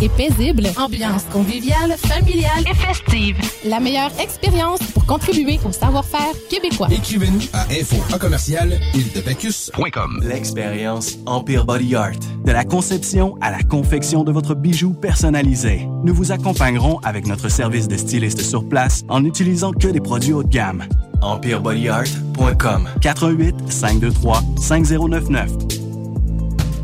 Et paisible, ambiance conviviale, familiale et festive. La meilleure expérience pour contribuer au savoir-faire québécois. Écrivez-nous à info à commercial L'expérience Empire Body Art. De la conception à la confection de votre bijou personnalisé. Nous vous accompagnerons avec notre service de styliste sur place en n'utilisant que des produits haut de gamme. EmpireBodyArt.com 88 523 5099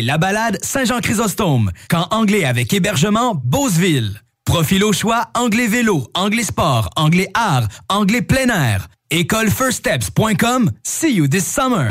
la balade, Saint-Jean-Chrysostome. Camp anglais avec hébergement, Beauceville. Profil au choix, anglais vélo, anglais sport, anglais art, anglais plein air. Écolefirststeps.com. See you this summer.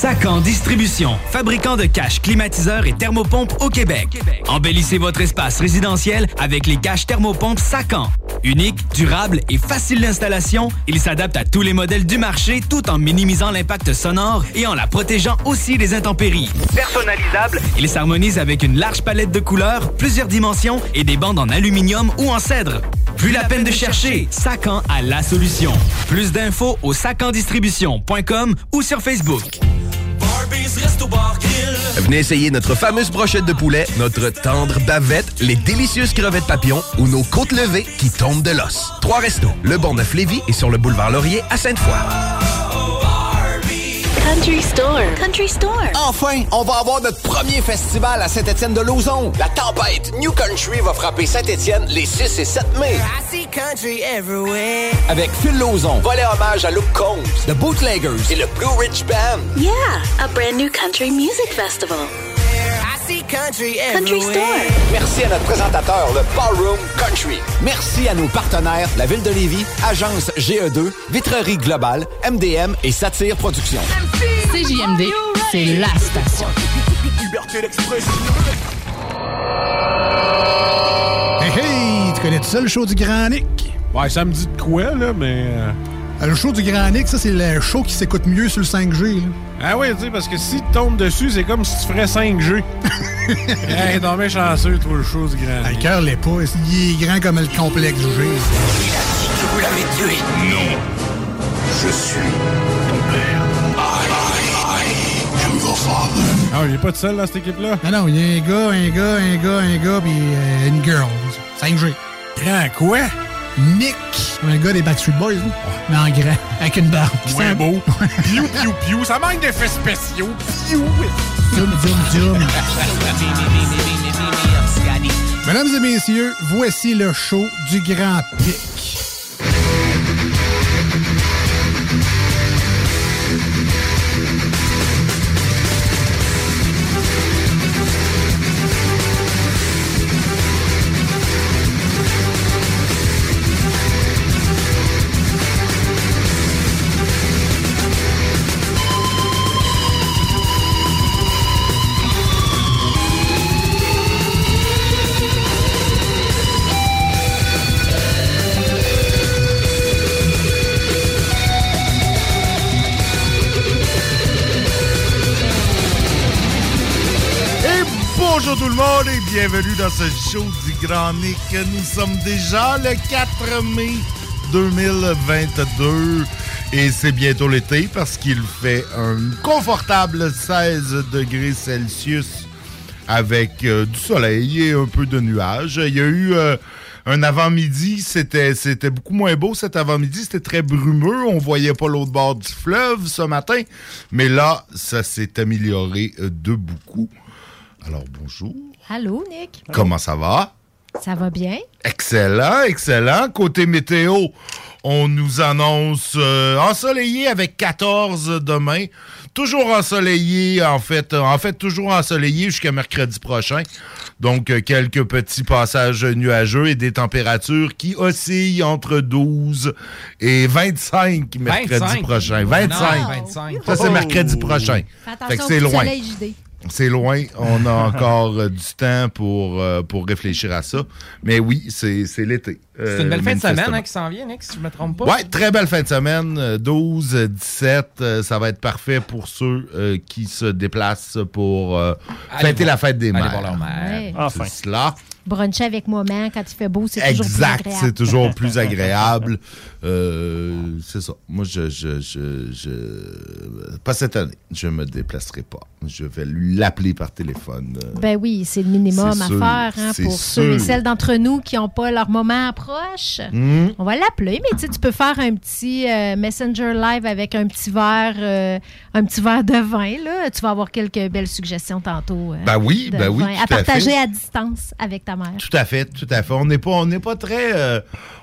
Sacan Distribution, fabricant de caches, climatiseurs et thermopompes au Québec. Embellissez votre espace résidentiel avec les caches thermopompes Sacan. Unique, durable et facile d'installation, il s'adapte à tous les modèles du marché tout en minimisant l'impact sonore et en la protégeant aussi des intempéries. Personnalisable, il s'harmonise avec une large palette de couleurs, plusieurs dimensions et des bandes en aluminium ou en cèdre. Plus la peine de chercher, Sacan a la solution. Plus d'infos au sacandistribution.com ou sur Facebook. Venez essayer notre fameuse brochette de poulet, notre tendre bavette, les délicieuses crevettes papillons ou nos côtes levées qui tombent de l'os. Trois restos, le Bon Neuf Lévis et sur le boulevard Laurier à Sainte-Foy. Country Store. Country Store. Enfin, on va avoir notre premier festival à Saint-Étienne-de-Lauzon. La tempête New Country va frapper Saint-Étienne les 6 et 7 mai. Avec Phil Lauzon, volet hommage à Luke Combs, The Bootleggers et le Blue Ridge Band. Yeah, a brand new country music festival. Country Store. Merci à notre présentateur, le Ballroom Country. Merci à nos partenaires, la Ville de Lévis, Agence GE2, Vitrerie Globale, MDM et Satire Productions. CJMD, c'est la station. Liberté d'expression. Hey, hey! Tu connais tout ça, le show du Grand Nick? Ouais, ça me dit de quoi, là, mais... Euh, Le show du Grand Nick, ça, c'est le show qui s'écoute mieux sur le 5G. là. Ah oui, tu sais, parce que si tu tombes dessus, c'est comme si tu ferais 5G. hey, t'es bien chanceux, toi, le chose grand. Ah, Le cœur l'est pas. Il est grand comme le complexe du G. Vous l'avez tué. Non. Je suis ton père. I, I am your father. Ah, il est pas tout seul dans cette équipe-là? Non, non, il y a un gars, un gars, un gars, un gars, puis euh, une girl. 5G. Grand quoi? Nick. Un gars des Backstreet Boys, là. mais en grand, avec une barbe. Ouais, beau. Piou, piou, piou. Ça manque d'effets spéciaux. Piou. Zoom, zoom, zoom. Mesdames et messieurs, voici le show du Grand Pic. Bienvenue dans ce show du Grand Nick. Nous sommes déjà le 4 mai 2022 et c'est bientôt l'été parce qu'il fait un confortable 16 degrés Celsius avec euh, du soleil et un peu de nuages. Il y a eu euh, un avant-midi, c'était beaucoup moins beau cet avant-midi, c'était très brumeux, on voyait pas l'autre bord du fleuve ce matin, mais là, ça s'est amélioré de beaucoup. Alors bonjour, Allô, Nick? comment ça va? Ça va bien? Excellent, excellent. Côté météo, on nous annonce euh, ensoleillé avec 14 demain. Toujours ensoleillé, en fait, en fait, toujours ensoleillé jusqu'à mercredi prochain. Donc, euh, quelques petits passages nuageux et des températures qui oscillent entre 12 et 25 mercredi 25? prochain. Wow. 25. 25. Ça, c'est Oh. mercredi prochain. Fais Fait attention que au c'est loin. C'est loin. On a encore euh, du temps pour, euh, pour réfléchir à ça. Mais oui, c'est c'est l'été. C'est une belle Euh, fin de semaine hein, qui s'en vient, Nick, si je me trompe pas. Ouais, très belle fin de semaine. euh, 12, euh, 17, euh, ça va être parfait pour ceux euh, qui se déplacent pour euh, Aller fêter voir- la fête des aller mères. voir leur mère. Ouais. C'est cela. Bruncher avec maman quand il fait beau, c'est toujours plus Exact, agréable. c'est toujours plus agréable. Euh, c'est ça. Moi, je, je, je, je- Pas cette année. Je me déplacerai pas. Je vais l'appeler par téléphone. euh, Ben oui, c'est le minimum à sûr, faire hein, pour ceux et celles d'entre nous qui n'ont pas leur moment proche. Mhm. On va l'appeler, mais tu sais, tu peux faire un petit euh, Messenger Live avec un petit verre, euh, un petit verre de vin. Là. Tu vas avoir quelques belles suggestions tantôt. euh, Ben oui, ben oui, vin à partager à distance avec ta mère. Tout à fait, tout à fait. On n'est pas, on n'est pas très,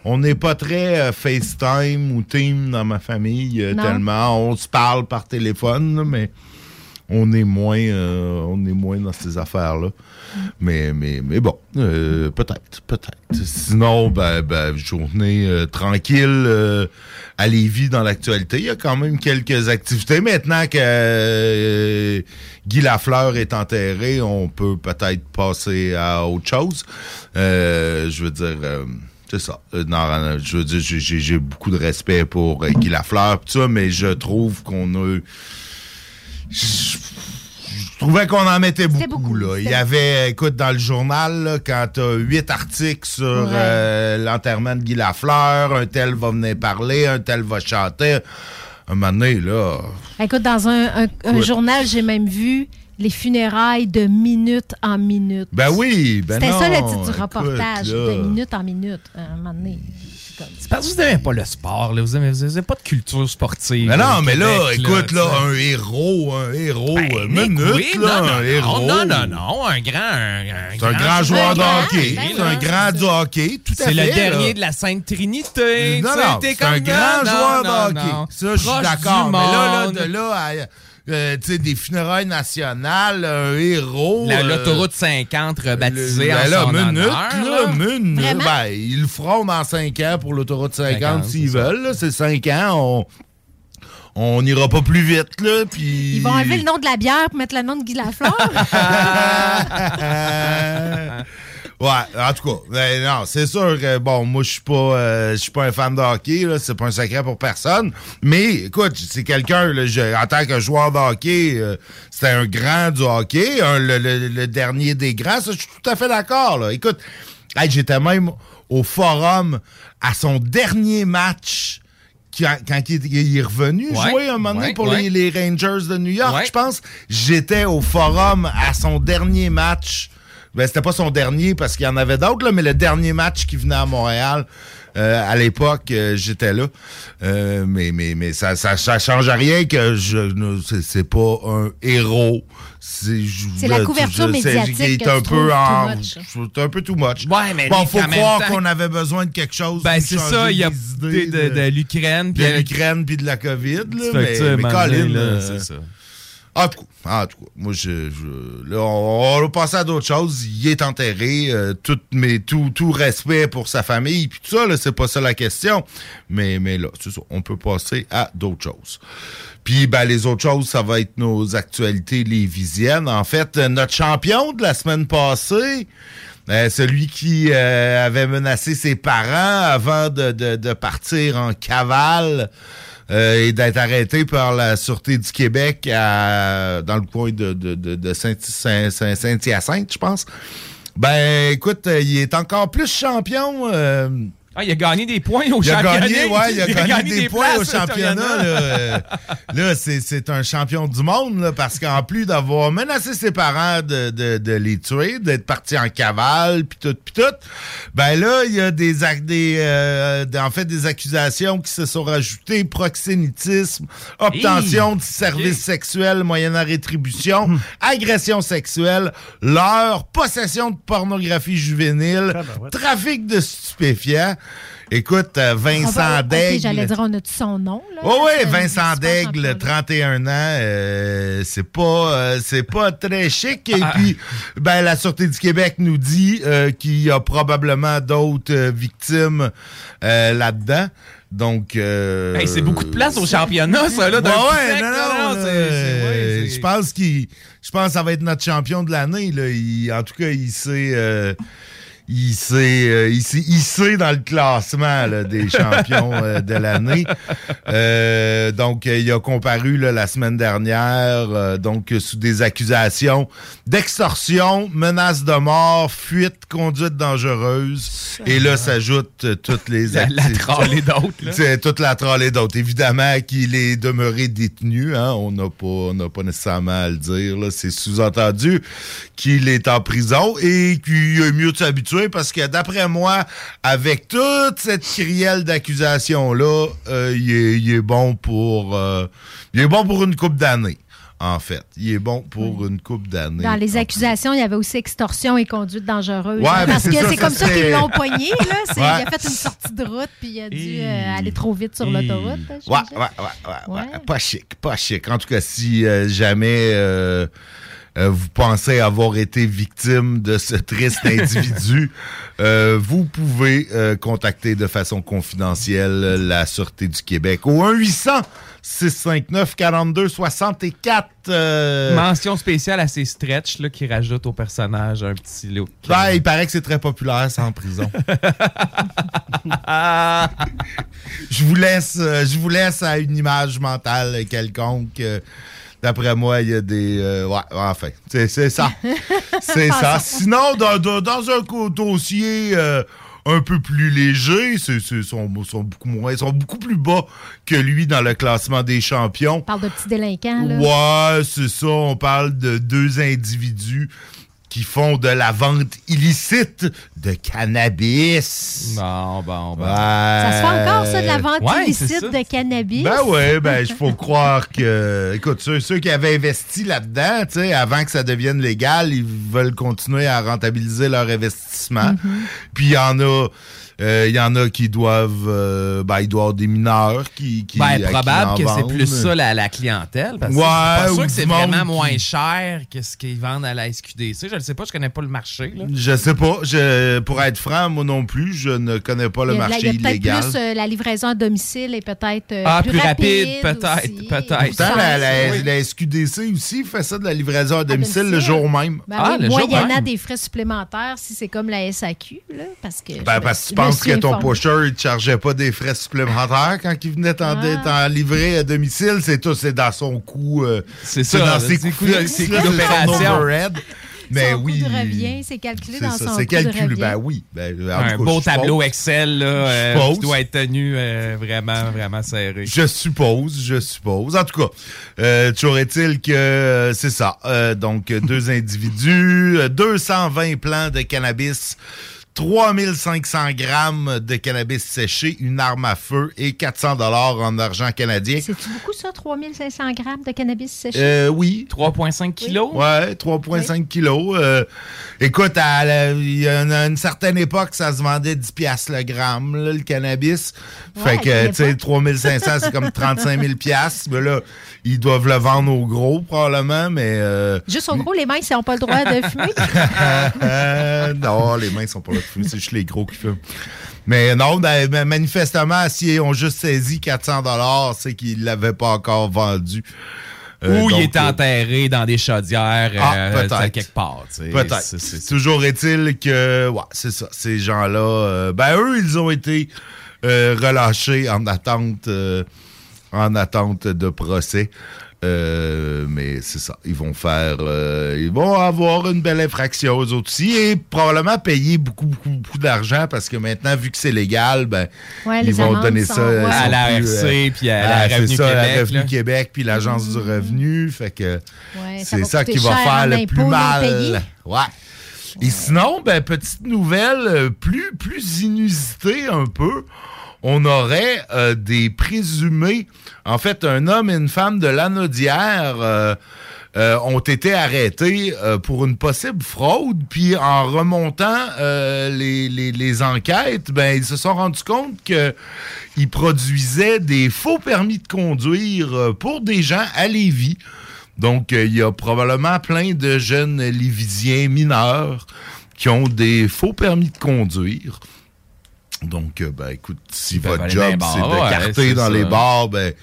on n'est pas très euh, FaceTime ou Team dans ma famille euh, tellement. On se parle par téléphone, là, mais on est moins, euh, on est moins dans ces affaires-là. Mais, mais, mais bon, euh, peut-être, peut-être. Sinon, ben, ben, journée euh, tranquille à Lévis dans l'actualité. Il y a quand même quelques activités. Maintenant que Guy Lafleur est enterré, on peut peut-être passer à autre chose. Euh, je veux dire... euh, c'est ça. Euh, non, je veux dire, j'ai- beaucoup de respect pour euh, Guy Lafleur, pis ça, mais je trouve qu'on a. Je je trouvais qu'on en mettait beaucoup, là. Il y avait, écoute, dans le journal, là, quand tu as huit articles sur Ouais. euh, l'enterrement de Guy Lafleur, un tel va venir parler, un tel va chanter. Un moment donné, là. Écoute, dans un, un- un Ouais. journal, j'ai même vu les funérailles de minute en minute. Ben oui, ben C'était ça le titre du reportage, là. de minute en minute. À un moment donné. C'est parce que vous n'aimez pas le sport, là. Vous n'avez pas de culture sportive. Mais non, mais là, Québec, écoute, là, un héros, un héros, Ben, euh, minute, oui, là, non, non, un héros. Non, non, non, un grand. Un, C'est un grand joueur de hockey. C'est un grand du hockey, tout à fait. C'est le là. dernier de la Sainte Trinité. Non, non, c'est un grand joueur de hockey. Ça, je suis d'accord. Mais là, là, de là à euh, des funérailles nationales, un héros. La- euh, L'autoroute 50 rebaptisée le- en là, son minute, honneur, là, là. minute. Ben, ils le feront dans 5 ans pour l'autoroute 50 50, s'ils veulent. C'est 5 ans. On on n'ira pas plus vite, là. Puis... Ils vont enlever le nom de la bière pour mettre le nom de Guy Lafleur. Ouais, en tout cas, ben non, c'est sûr que bon, moi je suis pas euh, je suis pas un fan de hockey là, c'est pas un secret pour personne, mais écoute, c'est quelqu'un là, je- en tant que joueur de hockey, euh, c'était un grand du hockey, un- le, le- le dernier des grands, ça je suis tout à fait d'accord là. Écoute, hey, j'étais même au forum à son dernier match quand, quand il, est- il est revenu Ouais, jouer un moment donné ouais, pour ouais. les, les Rangers de New York, je pense. J'étais au forum à son dernier match. Ben, c'était pas son dernier parce qu'il y en avait d'autres, là, mais le dernier match qui venait à Montréal, euh, à l'époque, euh, j'étais là. Euh, mais mais, mais ça, ça, ça change rien que je ne- c'est- pas un héros. C'est la couverture je- c'est- médiatique est un peu en-. C'est un peu too much. Ouais, mais bon, faut croire qu'on avait besoin de quelque chose. Ben, c'est ça, il y a de, idées de, de l'Ukraine. puis de l'Ukraine puis de la COVID. Là, mais, mais Colin, c'est ça. En tout cas, en tout cas, moi, je, je- là, on, va passer à d'autres choses. Il est enterré. euh, tout, mais tout, tout respect pour sa famille. Puis tout ça, là, c'est pas ça la question. Mais, mais là, c'est ça. On peut passer à d'autres choses. Puis, ben, les autres choses, ça va être nos actualités lévisiennes. En fait, euh, notre champion de la semaine passée, euh, celui qui euh, avait menacé ses parents avant de, de- de partir en cavale et d'être arrêté par la Sûreté du Québec à- dans le coin de, de, de, de Saint- Saint- Saint- Saint-Hyacinthe, je pense. Ben, écoute, euh, il est encore plus champion. Ah, il a gagné des points au il a championnat. gagné, ouais, il a gagné, des, points au championnat. Là, Euh, là, c'est, c'est un champion du monde, là, parce qu'en plus d'avoir menacé ses parents de, de, de les tuer, d'être parti en cavale, puis tout, puis tout, ben là, il y a des, des, euh, en fait, des accusations qui se sont rajoutées, proxénétisme, obtention de services sexuels moyennant rétribution, agression sexuelle, leurre, possession de pornographie juvénile, trafic de stupéfiants. Écoute, euh, Vincent Daigle. J'allais dire, on a-tu son nom? Là, Oh oui, Ce- Vincent ce Daigle, 31 ans, euh, c'est pas euh, c'est pas très chic. Et Ah. puis, ben la Sûreté du Québec nous dit euh, qu'il y a probablement d'autres euh, victimes euh, là-dedans. Donc, euh, Hey, c'est beaucoup de place au championnat, ça, là, Ouais, ouais, sec, non, non, ouais, c'est- je pense qu'il, je pense que ça va être notre champion de l'année. Là. Il- en tout cas, il sait, euh, il euh, sait, il sait dans le classement là, des champions euh, de l'année. Euh, donc, euh, il a comparu là, la semaine dernière, euh, donc euh, sous des accusations d'extorsion, menace de mort, fuite, conduite dangereuse. Et là, s'ajoutent euh, toutes les La- la d'autres, toute la tralée d'autres. Évidemment qu'il est demeuré détenu. Hein? On n'a pas, on n'a pas nécessairement à le dire. C'est sous-entendu qu'il est en prison et qu'il est mieux de s'habituer parce que d'après moi, avec toute cette crielle d'accusations-là, euh, il, est, il est bon pour euh, il est bon pour une coupe d'années. En fait, il est bon pour une coupe d'années. Dans les accusations, il y avait aussi extorsion et conduite dangereuse. Ouais, hein, parce que c'est comme ça qu'ils l'ont pogné. Là. C'est- Ouais. Il a fait une sortie de route puis il a dû euh, aller trop vite sur l'autoroute. Ouais, ouais, ouais, ouais, ouais. Pas chic, pas chic. En tout cas, si jamais euh, vous pensez avoir été victime de ce triste individu, euh, vous pouvez euh, contacter de façon confidentielle la Sûreté du Québec au 1-800 659 42 64. euh, Mention spéciale à ces stretch là, qui rajoutent au personnage un petit look. ben, il paraît que c'est très populaire, ça, en prison. je vous laisse, je vous laisse à une image mentale quelconque. D'après moi, il y a des. euh, ouais, enfin, c'est ça. C'est ça. Sinon, dans, dans- un dossier euh, un peu plus c'est, c'est- sont, sont beaucoup moins, ils sont beaucoup plus bas que lui dans le classement des champions. On parle de petits délinquants, là. Ouais, c'est ça. On parle de deux individus qui font de la vente illicite de cannabis. Bon, bon, bon. Ça se fait encore, ça, de la vente Ouais, illicite de cannabis? Ben ouais, ben il faut croire que, écoute, ceux, ceux qui avaient investi là-dedans, tu sais, avant que ça devienne légal, ils veulent continuer à rentabiliser leur investissement. Mm-hmm. Puis il y en a, euh, il y en a qui doivent, euh, ben il doit y avoir des mineurs qui, qui Ben, qui probable en que c'est plus ça la, la clientèle. Parce Ouais, c'est pas ou sûr que c'est vraiment qui- moins cher que ce qu'ils vendent à la SQDC. Je ne sais pas, je connais pas le marché. Là. Je sais pas. Je, pour être franc, moi non plus, je ne connais pas le Il y a, de la- marché il y a peut-être illégal. plus euh, la livraison à domicile et peut-être euh, Ah, plus, plus rapide, peut-être, peut-être. Pourtant, la, la- Oui. la SQDC aussi fait ça de la livraison à domicile, le domicile. jour même. Ben Ah, oui, moyennant des frais supplémentaires si c'est comme la SAQ, là, parce que... je Ben, parce que je penses que ton pusher, il te chargeait pas des frais supplémentaires quand il venait t'en Ah. livrer à domicile. C'est tout, c'est dans son coût. euh, C'est ça, dans ses c'est coûts d'opération. Mais son oui. coût de revient, c'est calculé C'est dans ça, son c'est calculé. revient. Ben oui. Ben, en Un cas, beau tableau suppose. Excel là, euh, qui doit être tenu euh, vraiment, vraiment serré. Je suppose, je suppose. En tout cas, euh, toujours est-il que euh, c'est ça. Euh, donc, euh, deux individus, euh, 220 plants de cannabis, 3500 grammes de cannabis séché, une arme à feu et 400 dollars en argent canadien. C'est-tu beaucoup ça, 3500 grammes de cannabis séché? Euh, oui. 3,5 kilos? Ouais, 3,5 kilos. Euh, écoute, à la- il y a une, à une certaine époque, ça se vendait 10 piastres le gramme, là, le cannabis. Ouais, fait que, tu sais, l'époque. 3500, c'est comme 35 000 piastres. Mais là, ils doivent le vendre au gros, probablement, mais... euh, Juste au gros, les mains, ils n'ont pas le droit de fumer. euh, non, les mains sont pas là pour fumer, c'est juste les gros qui fument. Mais non, ben, ben, manifestement, s'ils ont juste saisi 400 dollars, c'est qu'ils l'avaient pas encore vendu. Euh, Ou il est enterré dans des chaudières Ah, euh, quelque part. Peut-être. C'est- c'est- Toujours est-il que, ouais, c'est ça. Ces gens-là, euh, ben eux, ils ont été euh, relâchés en attente, euh, en attente de procès. Euh, mais c'est ça. Ils vont faire, euh, ils vont avoir une belle infraction eux autres aussi et probablement payer beaucoup, beaucoup, beaucoup d'argent parce que maintenant, vu que c'est légal, ben Ouais, ils vont donner ça ouais. À sont la plus, RC, puis à la ah, Revenu ça, Québec, la Revenu là. Québec puis l'agence du revenu. Fait que Ouais, c'est ça qui va faire le plus mal. Ouais. Et sinon, ben, petite nouvelle euh, plus, plus inusitée un peu. On aurait euh, des présumés, en fait, un homme et une femme de l'Anaudière euh, euh, ont été arrêtés pour une possible fraude. Puis en remontant les, enquêtes, ben, ils se sont rendus compte qu'ils produisaient des faux permis de conduire pour des gens à Lévis. Donc, il y a probablement plein de jeunes Lévisiens mineurs qui ont des faux permis de conduire. Donc, euh, ben, écoute, si votre job, c'est de carter dans ça. les bars, ben,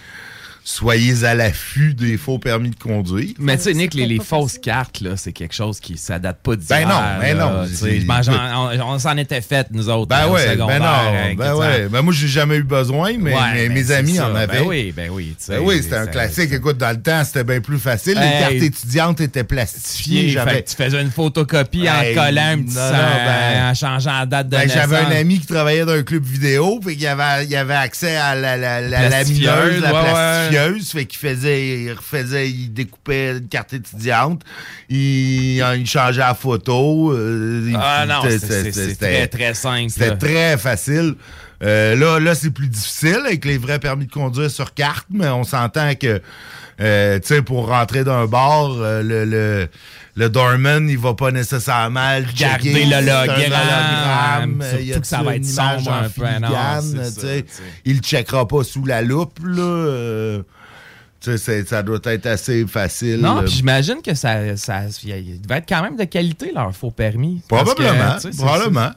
soyez à l'affût des faux permis de conduire. Mais tu sais, Nick, les, les fausses cartes, là, c'est quelque chose qui ça date pas d'hier. Ben non, ben non. Ben, on on s'en était fait, nous autres. Ben ouais, ben non, hein, ben ouais. Ben moi, j'ai jamais eu besoin, mais, Ouais, mais ben mes c'est amis ça. en Ben avaient. oui, ben oui, tu sais, Ben oui, c'était un classique. Écoute, dans le temps, c'était bien plus facile. Les Hey. cartes étudiantes étaient plastifiées. Fait J'avais que tu faisais une photocopie Hey, en collant un petit non, sang, ben- en changeant la date de Ben, j'avais un ami qui travaillait dans un club vidéo, puis qu'il avait, il avait accès à la, la, la, la Plastifieuse, lamineuse, la ouais, fait qu'il faisait, il refaisait, il découpait une carte étudiante, il, il changeait la photo. euh, il- Ah non, c'était- très, très simple, C'était très facile. Euh, là, là c'est plus difficile avec les vrais permis de conduire sur carte, mais on s'entend que, euh, tu sais, pour rentrer d'un bar, euh, le, le, le doorman, il va pas nécessairement un l'hologramme, hologramme, surtout que ça va être sombre un peu, non, ça. Il le checkera pas sous la loupe, là. euh, tu sais, c'est- ça doit être assez facile. Non, puis j'imagine que ça, ça il devait être quand même de qualité, leur faux permis. Que, Probablement,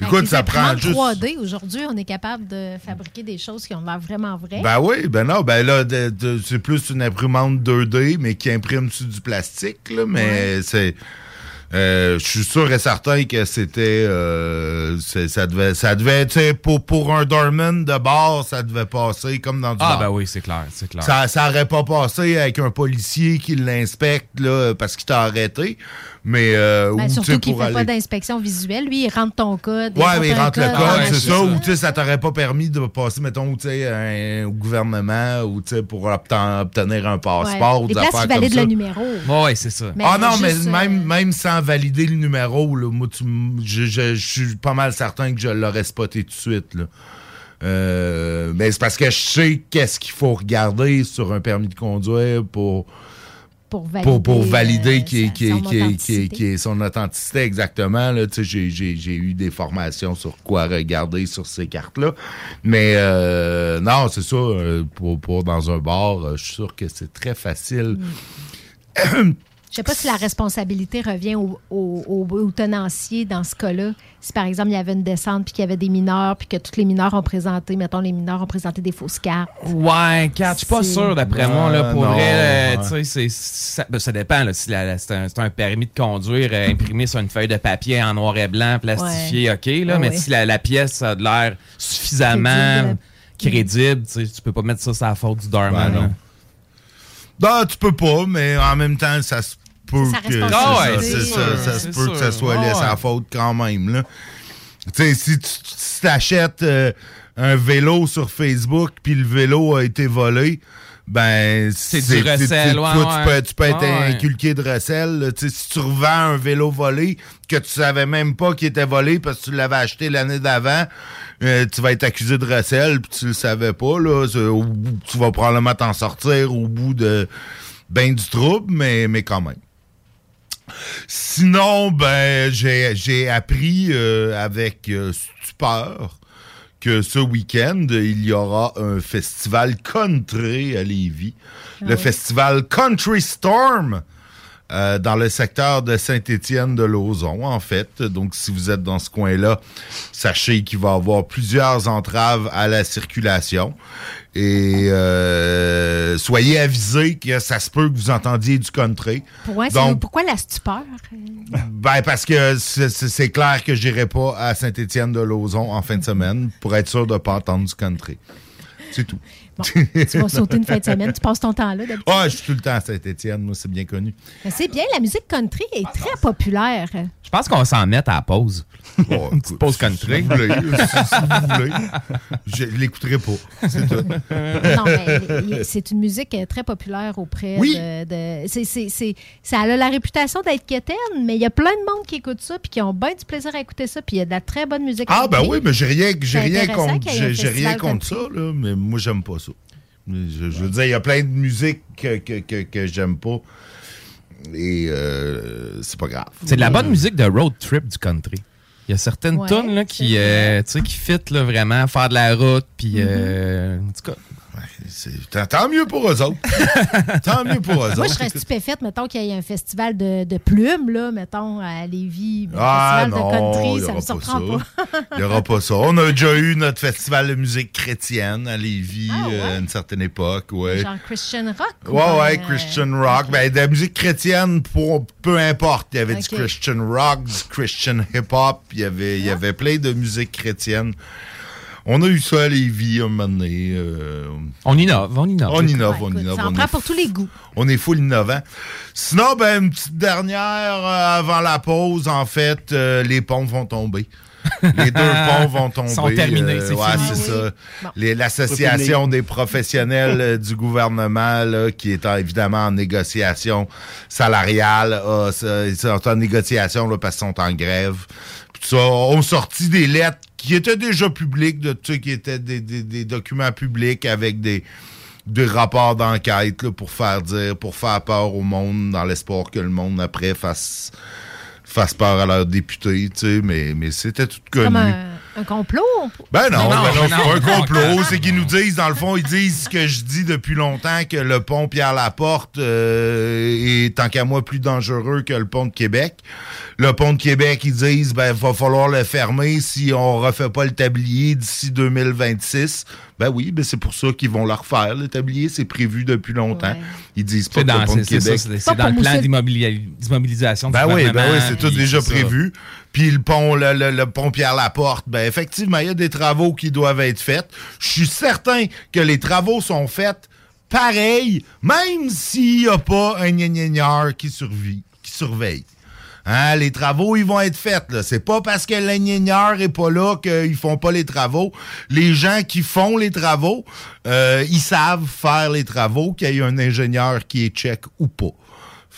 Écoute, les ça prend imprimantes juste... 3D, aujourd'hui, on est capable de fabriquer des choses qui ont l'air vraiment vraies. Ben oui, ben non, ben là, c'est plus une imprimante 2D, mais qui imprime sur du plastique, là, mais c'est. Euh, je suis sûr et certain que c'était euh, ça devait ça devait tu sais pour pour un doorman de bar ça devait passer comme dans du Ah, bar. ben oui, c'est clair, c'est clair. Ça, ça aurait pas passé avec un policier qui l'inspecte là, parce qu'il t'a arrêté. Mais euh, Ben, ou, surtout qu'il pour fait pas d'inspection visuelle. Lui, il rentre ton code. Ouais, mais il rentre le code, c'est ça, ou tu sais, ça t'aurait pas permis de passer, mettons, tu sais, un- au gouvernement, ou tu sais, pour obten- obtenir un passeport, ou Les des places affaires qui comme valident ça. le numéro. Ouais, c'est ça. Mais ah non, mais juste, euh, même, même sans valider le numéro, là, moi, tu je, je- je suis pas mal certain que je l'aurais spoté tout de suite. Là. Euh, mais c'est parce que je sais qu'est-ce qu'il faut regarder sur un permis de conduire pour, Pour valider, pour, pour valider euh, qui qui qui qui est- son authenticité exactement. J'ai, eu des formations sur quoi regarder sur ces cartes-là. Mais euh, non, c'est ça. euh, Pour, pour dans un bar, euh, je suis sûr que c'est très facile. Je sais pas si la responsabilité revient au, au- au- au tenancier dans ce cas-là. Si par exemple il y avait une descente puis qu'il y avait des mineurs puis que tous les mineurs ont présenté, mettons les mineurs ont présenté des fausses cartes. Ouais, Kat, je suis pas sûr d'après moi. Là, pour non, vrai, euh, ouais. tu sais, c'est- ça, ben, ça dépend. Là, si c'est un, permis de conduire euh, imprimé sur une feuille de papier en noir et blanc, plastifié, OK. Là, Ouais, mais ouais. si la, la pièce a de l'air suffisamment crédible, tu tu peux pas mettre ça sur la faute du doorman. Ben non. Non, tu peux pas, mais en même temps, ça se peut que ça, Ah ouais, sûr, ça se peut que ça soit Ah ouais. faute quand même. Là. Tu sais, si tu si t'achètes euh, un vélo sur Facebook puis le vélo a été volé, ben C'est du recel, ouais, toi, ouais. tu peux, tu peux être ouais. inculqué de recel. si tu revends un vélo volé que tu savais même pas qu'il était volé parce que tu l'avais acheté l'année d'avant, euh, tu vas être accusé de recel puis tu le savais pas. Là. Tu vas probablement t'en sortir au bout de ben du trouble, mais, mais quand même. Sinon, ben, j'ai j'ai appris euh, avec euh, stupeur que ce week-end, il y aura un festival country à Lévis. le festival Country Storm. euh, dans le secteur de Saint-Étienne de Lauzon, en fait. Donc, si vous êtes dans ce coin-là, sachez qu'il va y avoir plusieurs entraves à la circulation. Et euh, soyez avisés que ça se peut que vous entendiez du country. Donc, pourquoi la stupeur? ben parce que c'est clair que j'irai pas à Saint-Étienne-de-Lauzon en fin de semaine pour être sûr de ne pas entendre du country. C'est tout. Tu vas sauter une fin de semaine, tu passes ton temps là d'habitude. Ah, je suis tout le temps à Saint-Étienne, moi, c'est bien connu. Mais C'est bien, la musique country est très populaire. Je pense qu'on va s'en mettre à la pause. Une petite pause country. Si vous voulez, si- si vous voulez. Je l'écouterai pas. C'est tout. non, mais c'est une musique très populaire auprès Oui. de. de- c'est- c'est- c'est- ça a la réputation d'être quétaine, mais il y a plein de monde qui écoute ça puis qui ont bien du plaisir à écouter ça, puis il y a de la très bonne musique. Ah, ben oui, mais j'ai rien, rien contre, j'ai j'ai rien contre ça, là, mais moi, j'aime pas ça. Je, je veux dire, il y a plein de musique que, que, que, que j'aime pas. Et euh, c'est pas grave. C'est de la bonne musique de road trip du country. Il y a certaines Ouais, tunes là, qui, euh, tu sais, qui fit là, vraiment, faire de la route, puis euh, en tout cas. C'est- tant- mieux pour eux autres. Tant mieux pour eux Moi, je autres. serais stupéfaite, mettons qu'il y ait un festival de, de plumes, là, mettons, à Lévis. Un Ah festival non, de il country, y ça aura me pas surprend pas. ça. Il n'y aura pas ça. On a déjà eu notre festival de musique chrétienne à Lévis Ah, euh, à une certaine époque. Ouais. Genre Christian rock? ou Ouais, bien, ouais, euh, Christian rock. Ben, de la musique chrétienne, pour, peu importe. Il y avait du Christian rock, du Christian hip-hop. Il y avait, il y avait plein de musique chrétienne. On a eu ça à Lévis un moment donné. euh, On innove, on innove. on innove, Ouais, on écoute, innove. ça en on prend est pour tous les goûts. on est full innovant. Sinon, ben, une petite dernière euh, avant la pause, en fait, euh, les ponts vont tomber. Les deux ponts vont tomber. Sont terminés, euh, c'est ouais, fini. c'est Ah ça. Bon. L'association des professionnels euh, du gouvernement, là, qui est en- évidemment en négociation salariale, a- ça- ils sont en négociation là, parce qu'ils sont en grève. Ça, ont sorti des lettres qui étaient déjà publiques, de, tu sais, qui étaient des, des- des documents publics avec des, des rapports d'enquête là, pour faire dire, pour faire peur au monde, dans l'espoir que le monde après fasse, fasse peur à leurs députés, tu sais, mais, mais c'était tout connu. Comme un, Un complot? Ben non, Non, ben non, ben non, pas un complot. non. C'est qu'ils nous disent, dans le fond, ils disent ce que je dis depuis longtemps, que le pont Pierre-Laporte euh, est, tant qu'à moi, plus dangereux que le pont de Québec. Le pont de Québec, ils disent, ben, va falloir le fermer si on refait pas le tablier d'ici 2026. Ben oui, ben c'est pour ça qu'ils vont le refaire, le tablier. C'est prévu depuis longtemps. Ils disent pas C'est que le dans, pont de Québec... c'est- dans le plan d'immobilisation Ben oui, ben oui, c'est tout déjà prévu. Puis le pont, le, le- pont Pierre-Laporte, ben effectivement, il y a des travaux qui doivent être faits. Je suis certain que les travaux sont faits pareil, même s'il n'y a pas un gnagnagnar qui survit, qui surveille. Hein, les travaux, ils vont être faits. là. C'est pas parce que l'ingénieur est pas là qu'ils font pas les travaux. Les gens qui font les travaux, euh, ils savent faire les travaux, qu'il y ait un ingénieur qui est check ou pas.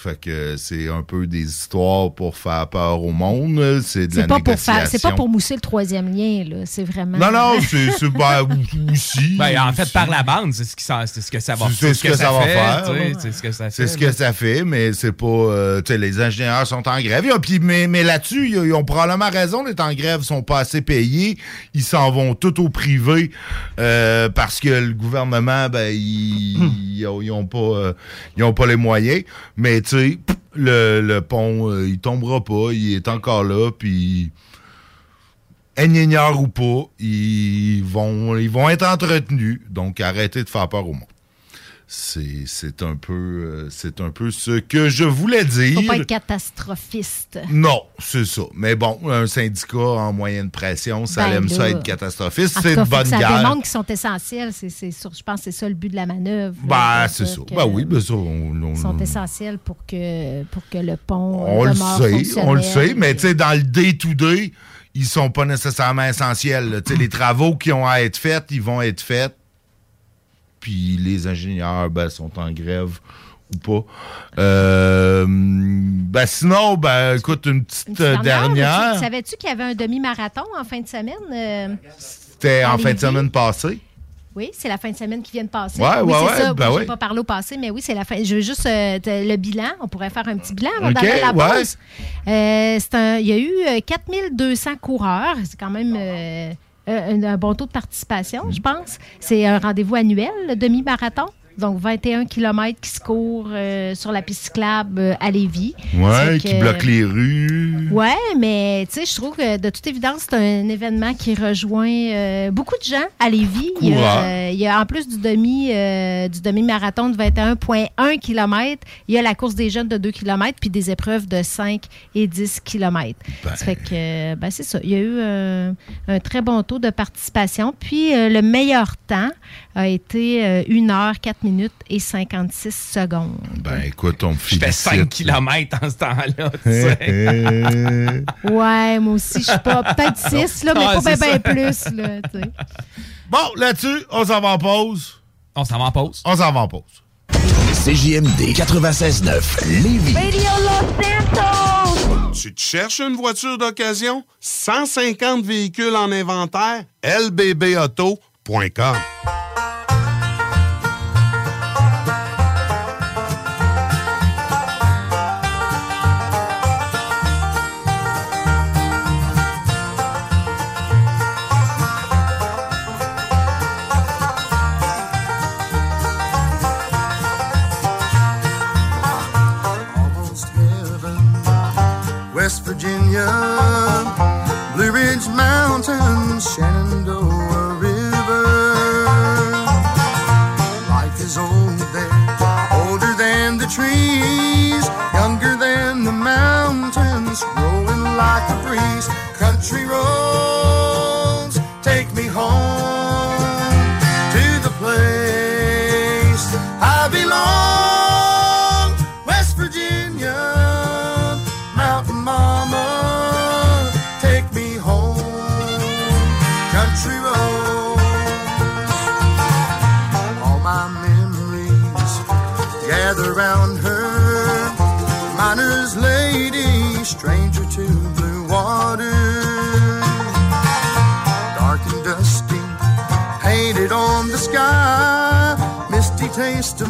Fait que c'est un peu des histoires pour faire peur au monde. C'est de la C'est pas, pour faire, négociation. c'est pas pour mousser le troisième lien, là. C'est vraiment. Non, non, c'est c'est- ben, aussi. Ben, en fait, aussi. par la bande, c'est ce, que ça va C'est ce que, ça, va fait, faire. tu sais, là. C'est ce que ça fait. C'est ce que ça fait, mais c'est pas. euh, tu sais, les ingénieurs sont en grève. Puis- mais mais là-dessus, ils, ils ont probablement raison d'être en grève. Ils sont pas assez payés. Ils s'en vont tout au privé euh, parce que le gouvernement, ben, ils, ils ont, ils ont pas, euh, ils ont pas les moyens. Mais tu sais, le, pont, euh, il tombera pas. Il est encore là. Puis ingénieurs ou pas, ils vont, ils vont être entretenus. Donc, arrêtez de faire peur au monde. C'est un, peu, euh, c'est un peu ce que je voulais dire. Faut pas être catastrophiste. Non, c'est ça. Mais bon, un syndicat en moyenne pression, ça Ben aime ça être catastrophiste. C'est de bonne ça guerre. démontre qu'ils sont essentiels. C'est, je pense que c'est ça le but de la manœuvre. là, Ben, c'est ça. Ben oui, ben ça, on, on- Ils sont essentiels pour que, pour que le pont on euh, le demeure sait, on le sait, mais tu sais, dans le day-to-day, ils sont pas nécessairement essentiels. Tu sais, les travaux qui ont à être faits, ils vont être faits. Puis les ingénieurs, ben, sont en grève ou pas. Euh, ben, sinon, ben, écoute, une petite Une petite dernière, tu- Savais-tu qu'il y avait un demi-marathon en fin de semaine? euh, C'était en fin de semaine passée. Oui, c'est la fin de semaine qui vient de passer. Ouais, oui, ouais, c'est ouais, ça. ben oui. pas parlé au passé, mais oui, c'est la fin. Je veux juste euh, le bilan. On pourrait faire un petit bilan avant OK, d'aller à la ouais. pause. Euh, un- il y a eu euh, 4200 coureurs. C'est quand même euh, un, un bon taux de participation, je pense. C'est un rendez-vous annuel, le demi-marathon. Donc, 21 km qui se courent euh, sur la piste cyclable euh, à Lévis. Ouais, C'est qui que- bloque les rues. Ouais, mais tu sais, je trouve que de toute évidence, c'est un événement qui rejoint euh, beaucoup de gens à Lévis. Il y, a, Coureurs. il y a en plus du demi du demi-marathon de 21,1 km, il y a la course des jeunes de 2 km puis des épreuves de 5 et 10 km. Ça fait que ben, c'est ça. Il y a eu un très bon taux de participation. Puis le meilleur temps a été euh, 1 heure, 4 minutes et 56 secondes. Ben, écoute, on me Je fais félicite. 5 km en ce temps-là. tu sais. Ouais, moi aussi, je suis pas. Peut-être 6, là, mais Ah, pas bien plus. Là, tu sais. Bon, là-dessus, on s'en va en pause. On s'en va en pause. On s'en va en pause. CJMD 96.9 Lévis. Tu te cherches une voiture d'occasion? 150 véhicules en inventaire? lbbauto.com Virginia, Blue Ridge Mountains, Shenandoah River. Life is old there, older than the trees, younger than the mountains, rolling like a breeze. Country roads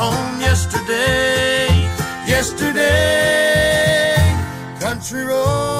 home yesterday, yesterday. Country roads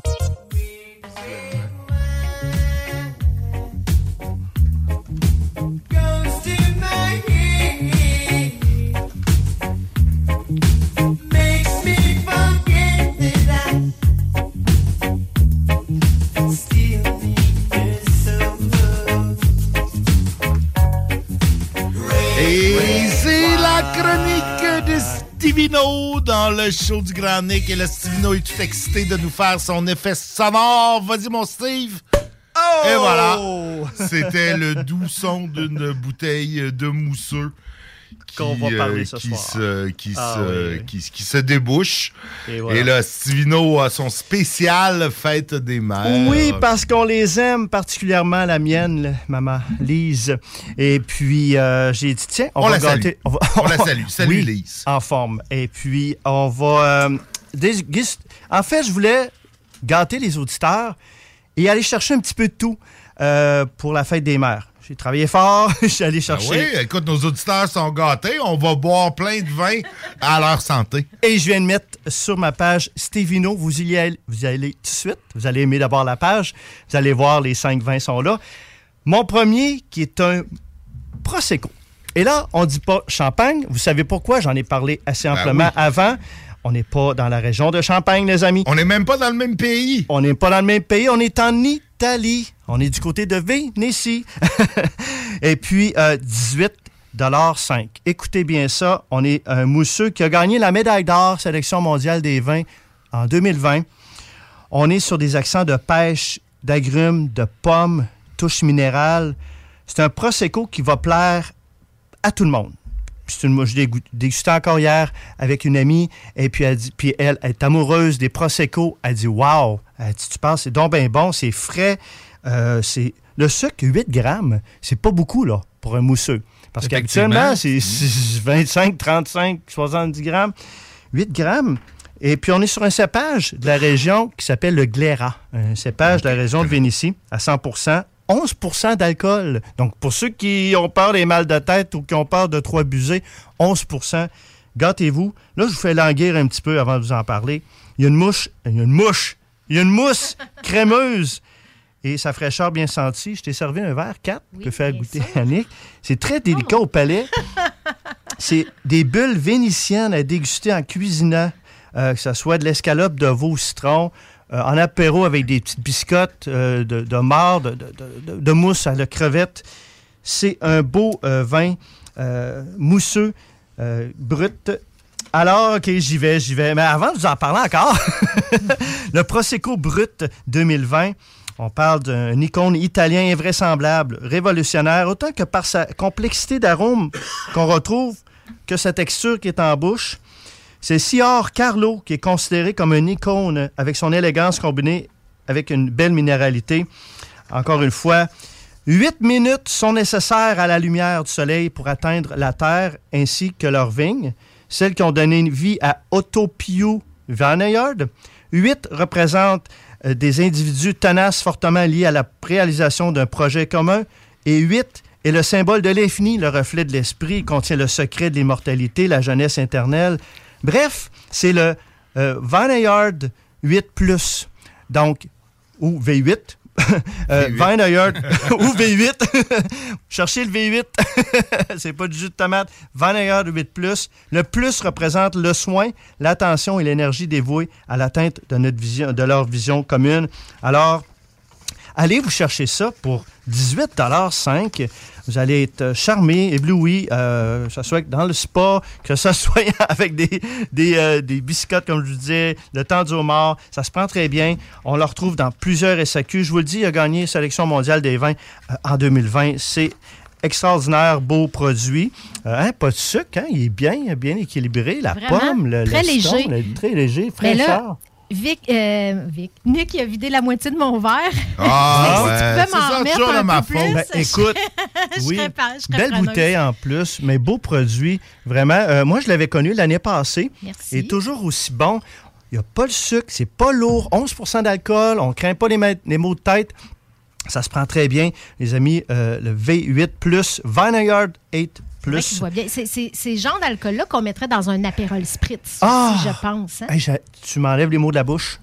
Le show du Grand Nick. Et le Stivino est tout excité de nous faire son effet sonore. Vas-y, mon Steve. Et voilà. C'était le doux son d'une bouteille de mousseux. Qu'on va qui, parler euh, ce qui soir. Se, qui, Ah se, oui. Qui, qui se débouche. Et Et, voilà. là, Stivino a son spécial fête des mères. Oui, parce qu'on les aime, particulièrement la mienne, là, maman Lise. Et puis, euh, j'ai dit, tiens, on, On va la salue. gâter. va- On la salue. Salut, Oui, Lise. En forme. Et puis, on va. euh, En fait, je voulais gâter les auditeurs et aller chercher un petit peu de tout euh, pour la fête des mères. J'ai travaillé fort, je suis allé Ah chercher. oui, écoute, nos auditeurs sont gâtés. On va boire plein de vin à leur santé. Et je viens de mettre sur ma page Stevino. Vous y allez, vous y allez tout de suite. Vous allez aimer d'abord la page. Vous allez voir, les cinq vins sont là. Mon premier, qui est un Prosecco. Et là, on ne dit pas champagne. Vous savez pourquoi? J'en ai parlé assez Ben amplement oui. avant. On n'est pas dans la région de Champagne, les amis. On n'est même pas dans le même pays. On n'est pas dans le même pays. On est en Italie. On est du côté de Vénétie. Et puis, euh, 18 5. Écoutez bien ça. On est un mousseux qui a gagné la médaille d'or sélection mondiale des vins en 2020. On est sur des accents de pêche, d'agrumes, de pommes, touche minérale. C'est un Prosecco qui va plaire à tout le monde. Je encore hier avec une amie, et puis elle, dit, puis elle est amoureuse des Prosecco. Elle dit Waouh, Elle dit, tu penses, c'est donc bien bon, c'est frais. euh, c'est Le sucre, 8 grammes, c'est pas beaucoup là, pour un mousseux. Parce qu'habituellement, c'est c'est 25, 35, 70 grammes. 8 grammes. Et puis, on est sur un cépage de la région qui s'appelle le Gléra, un cépage de la région de Vénétie, à 100% 11% d'alcool. Donc, pour ceux qui ont peur des mal de tête ou qui ont peur de trop abuser, 11% Gâtez-vous. Là, je vous fais languir un petit peu avant de vous en parler. Il y a une mouche, il y a une mouche, il y a une mousse crémeuse et sa fraîcheur bien sentie. Je t'ai servi un verre 4 pour te faire goûter, Annick. C'est très délicat au palais. C'est des bulles vénitiennes à déguster en cuisinant, euh, que ce soit de l'escalope de veau au citron, euh, en apéro avec des petites biscottes euh, de, de de, de- mousse à la crevette. C'est un beau vin mousseux, brut. Alors, OK, j'y vais, j'y vais. Mais avant de vous en parler encore, le Prosecco Brut 2020, on parle d'un icône italien invraisemblable, révolutionnaire, autant que par sa complexité d'arômes qu'on retrouve que sa texture qui est en bouche. C'est Sior Carlo qui est considéré comme une icône avec son élégance combinée avec une belle minéralité. Encore une fois, huit minutes sont nécessaires à la lumière du soleil pour atteindre la terre ainsi que leurs vignes, celles qui ont donné vie à Otto Pio Vineyard. Huit représentent euh, des individus tenaces fortement liés à la réalisation d'un projet commun et huit est le symbole de l'infini, le reflet de l'esprit, contient le secret de l'immortalité, la jeunesse éternelle. Bref, c'est le euh, Vineyard 8+, donc, ou V8, euh, Vineyard ou V8. Cherchez le V8. c'est pas du jus de tomate. Vineyard 8+. Le plus représente le soin, l'attention et l'énergie dévouée à l'atteinte de, notre vision, de leur vision commune. Alors, allez vous chercher ça pour 18,5 Vous allez être charmé, ébloui, euh, que ce soit dans le spa, que ce soit avec des, des, euh, des biscottes, comme je vous disais, le temps du homard. Ça se prend très bien. On le retrouve dans plusieurs SAQ. Je vous le dis, il a gagné Sélection mondiale des vins euh, en 2020. C'est extraordinaire, beau produit. Euh, hein, pas de sucre, hein, il est bien, bien équilibré. La Vraiment, pomme, le, très le léger. le- très léger, fraîcheur. Vic, euh, Vic, Nick, il a vidé la moitié de mon verre. Ah, ouais. tu C'est peux m'en toujours un ma peu faute. plus, Ben, je- écoute, je oui, serais pas- je serais belle preneuse. bouteille en plus, mais beau produit. Vraiment, Euh, moi, je l'avais connu l'année passée. Merci. Et toujours aussi bon. Il n'y a pas le sucre, c'est pas lourd, 11% d'alcool, on ne craint pas les, ma- les maux de tête. Ça se prend très bien, les amis. euh, le V8 Vineyard 8 C'est bien. C'est- C'est c'est le genre d'alcool-là qu'on mettrait dans un apérol spritz, Ah! si je pense. hein. Hey, j'ai- tu m'enlèves les mots de la bouche.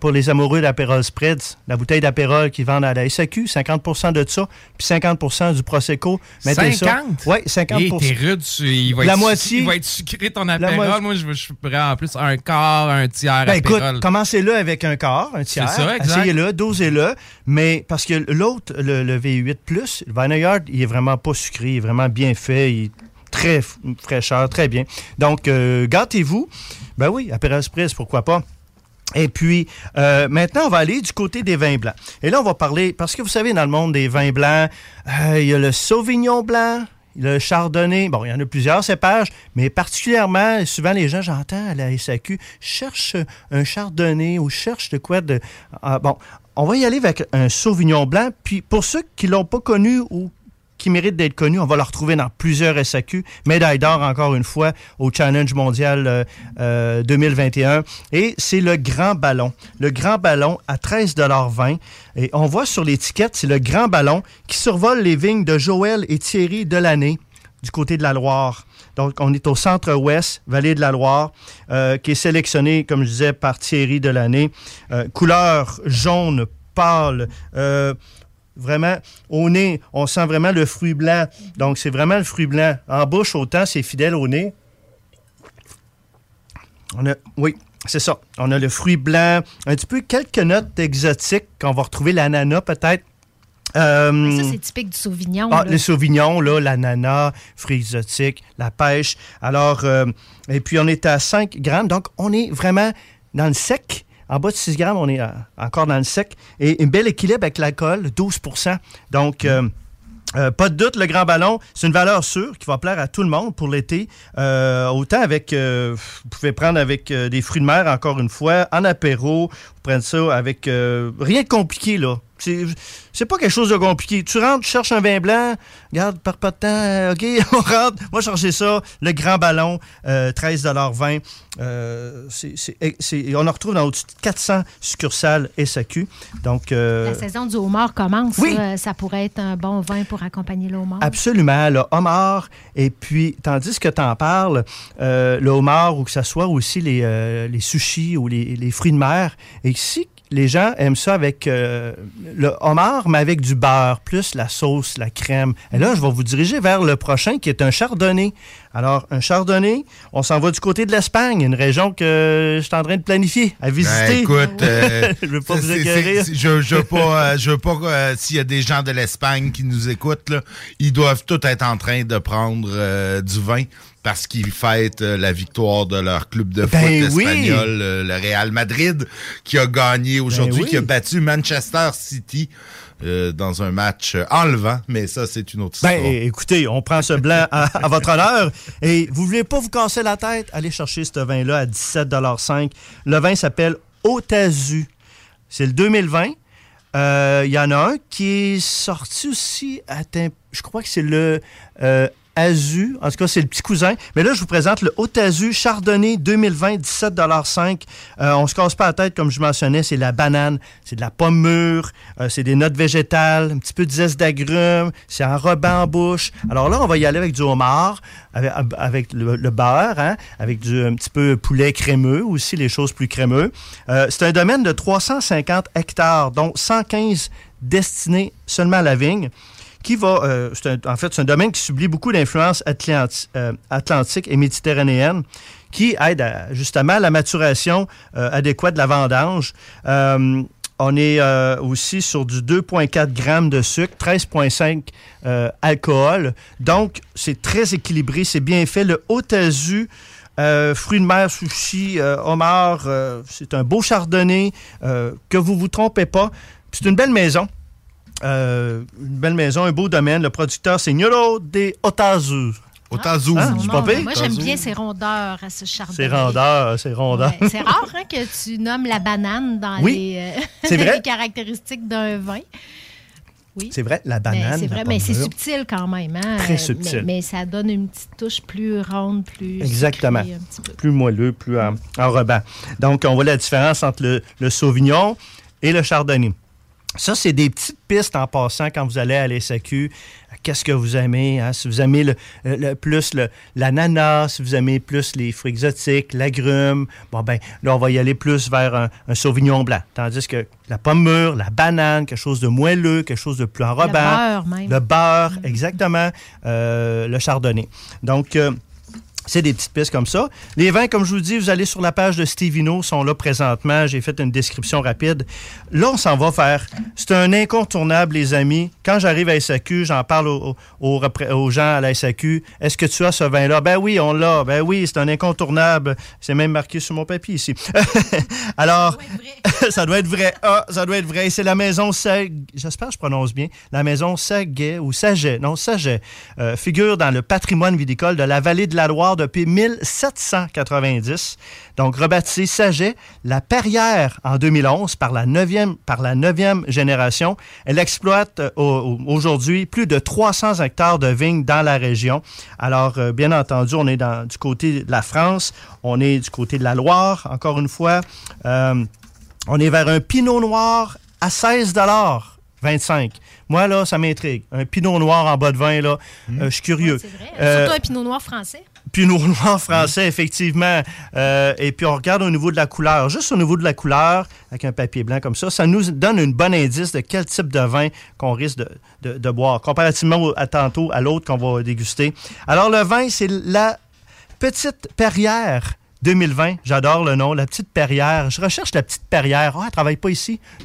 Pour les amoureux d'Aperol Spritz, la bouteille d'Aperol qui vendent à la SAQ, 50% de ça, puis 50% du Prosecco. Mettez ça. 50? Oui, 50 Hey, t'es rude, tu- il va La être, moitié. Il va être sucré ton La apérol. moitié. Moi, je, je suis prêt en plus un quart, un tiers Ben écoute, commencez-le avec un quart, un tiers. ça, exact. Essayez-le, dosez-le. Mais parce que l'autre, le, le V8, le Vineyard, il est vraiment pas sucré, il est vraiment bien fait. Très fraîcheur, très bien. Donc, euh, gâtez-vous. Ben oui, apéro Spritz, pourquoi pas? Et puis, euh, maintenant, on va aller du côté des vins blancs. Et là, on va parler, parce que vous savez, dans le monde des vins blancs, euh, il y a le Sauvignon blanc, le Chardonnay. Bon, il y en a plusieurs cépages, mais particulièrement, souvent, les gens, j'entends à la SAQ, cherchent un Chardonnay ou cherchent de quoi de... Ah, bon, on va y aller avec un Sauvignon blanc. Puis, pour ceux qui l'ont pas connu ou qui méritent d'être connus. On va le retrouver dans plusieurs SAQ. Médaille d'or, encore une fois, au Challenge mondial euh, euh, 2021. Et c'est le Grand Ballon. Le Grand Ballon à 13,20 Et on voit sur l'étiquette, c'est le Grand Ballon qui survole les vignes de Joël et Thierry de l'année du côté de la Loire. Donc, on est au centre-ouest, vallée de la Loire, euh, qui est sélectionné, comme je disais, par Thierry de l'année. Euh, couleur jaune pâle. Euh, vraiment, au nez, on sent vraiment le fruit blanc. Donc, c'est vraiment le fruit blanc. En bouche, autant, c'est fidèle au nez. On a, oui, c'est ça. On a le fruit blanc, un petit peu quelques notes exotiques qu'on va retrouver, l'ananas peut-être. Euh, Ça, c'est typique du Sauvignon. ah, le sauvignon, là, l'ananas, fruits exotiques, la pêche. Alors, euh, et puis on est à 5 grammes, donc on est vraiment dans le sec. En bas de 6 grammes, on est euh, encore dans le sec. Et un bel équilibre avec l'alcool, 12% Donc, euh, euh, pas de doute, le grand ballon, c'est une valeur sûre qui va plaire à tout le monde pour l'été. Autant avec, vous pouvez prendre avec des fruits de mer, encore une fois, en apéro. Vous prenez ça avec rien de compliqué, là. C'est pas quelque chose de compliqué. Tu rentres, tu cherches un vin blanc, regarde, par pas de temps, euh, OK, on rentre. Moi, chercher ça, le grand ballon, euh, 13,20 euh, On en retrouve dans au-dessus de 400 succursales SAQ. Donc, euh, La saison du homard commence. oui. ça pourrait être un bon vin pour accompagner le homard. Absolument, le homard. Et puis, tandis que tu en parles, euh, le homard ou que ce soit aussi les, les sushis ou les, les fruits de mer. Et ici, les gens aiment ça avec euh, le homard, mais avec du beurre, plus la sauce, la crème. Et là, je vais vous diriger vers le prochain qui est un chardonnay. Alors, un chardonnay, on s'en va du côté de l'Espagne, une région que je suis en train de planifier à visiter. Ben, écoute, euh, je veux pas vous écœurer. je, je veux pas, euh, je veux pas euh, s'il y a des gens de l'Espagne qui nous écoutent, là, ils doivent tous être en train de prendre du vin parce qu'ils fêtent euh, la victoire de leur club de Ben foot espagnol, euh, le Real Madrid, qui a gagné aujourd'hui, Ben oui. qui a battu Manchester City euh, dans un match enlevant, mais ça, c'est une autre histoire. Ben, écoutez, on prend ce blanc à, à votre honneur. Et vous voulez pas vous casser la tête? Allez chercher ce vin-là à 17,5 Le vin s'appelle Otazu. C'est le 2020. Euh, Il y en a un qui est sorti aussi. Attends, je crois que c'est le euh, Azu. En tout cas, c'est le petit cousin. Mais là, je vous présente le Otazu Chardonnay 2020, 17,5 euh, On se casse pas la tête, comme je mentionnais, c'est la banane, c'est de la pomme mûre, euh, c'est des notes végétales, un petit peu de zeste d'agrumes, c'est enrobant en bouche. Alors là, on va y aller avec du homard, avec, le, beurre, hein, avec un petit peu poulet crémeux aussi, les choses plus crémeux. Euh, c'est un domaine de 350 hectares, dont 115 destinés seulement à la vigne qui va, euh, c'est un- en fait, c'est un domaine qui subit beaucoup d'influences atlanti- euh, atlantiques et méditerranéennes qui aide à, justement à la maturation euh, adéquate de la vendange. Euh, on est aussi sur du 2,4 grammes de sucre, 13,5 euh, alcool. Donc, c'est très équilibré, c'est bien fait. Le Otazu, euh, fruits de mer, sushi, euh, homard, euh, c'est un beau chardonnay. que vous vous trompez pas. C'est une belle maison. Euh, une belle maison, un beau domaine. Le producteur, c'est Nuro de Otazu. Otazu. Hein, c'est pas pire? Moi, j'aime bien ces rondeurs à ce chardonnay. C'est rondeur, c'est rondeur. Ouais, C'est rare hein, que tu nommes la banane dans Oui, les, euh, c'est vrai. les caractéristiques d'un vin. Oui. C'est vrai, la Mais banane. c'est vrai, mais c'est subtil quand même. Hein? Très subtil. Mais, mais ça donne une petite touche plus ronde, plus. Exactement. Plus moelleux, plus en, enrobant. Donc, on voit la différence entre le, le Sauvignon et le Chardonnay. Ça, c'est des petites pistes en passant quand vous allez à l'SAQ. Qu'est-ce que vous aimez? hein? Si vous aimez le, le- le- plus le- l'ananas, si vous aimez plus les fruits exotiques, l'agrume, bon ben là, on va y aller plus vers un, un Sauvignon blanc. Tandis que la pomme mûre, la banane, quelque chose de moelleux, quelque chose de plus enrobant. beurre même. Le beurre, exactement. euh, le chardonnay. Donc, euh, C'est des petites pistes comme ça. Les vins, comme je vous dis, vous allez sur la page de Stevino, sont là présentement. J'ai fait une description rapide. Là, on s'en va faire. C'est un incontournable, les amis. Quand j'arrive à SAQ, j'en parle aux, aux, aux gens à la SAQ. Est-ce que tu as ce vin-là? Ben oui, on l'a. Ben oui, c'est un incontournable. C'est même marqué sur mon papier ici. Alors, ça doit être vrai. Ah, ça doit être vrai. C'est la maison Sag... J'espère que je prononce bien. La maison Saget ou Saget. Non, Saget. Euh, figure dans le patrimoine viticole de la vallée de la Loire depuis 1790. Donc, rebaptisé Saget, la Perrière en 2011 par la neuvième, par la neuvième génération. Elle exploite euh, aujourd'hui plus de 300 hectares de vignes dans la région. Alors, euh, bien entendu, on est dans, du côté de la France, on est du côté de la Loire, encore une fois. Euh, on est vers un pinot noir à 16 25. Moi, là, ça m'intrigue. Un pinot noir en bas de vin, là, Mmh. euh, je suis curieux. Surtout un pinot noir français. Pinot noir français, effectivement. Euh, et puis, on regarde au niveau de la couleur. Juste au niveau de la couleur, avec un papier blanc comme ça, ça nous donne un bon indice de quel type de vin qu'on risque de, de- de boire, comparativement à tantôt à l'autre qu'on va déguster. Alors, le vin, c'est la petite Perrière 2020. J'adore le nom, la petite Perrière. Je recherche la petite Perrière. Ah, elle travaille pas ici.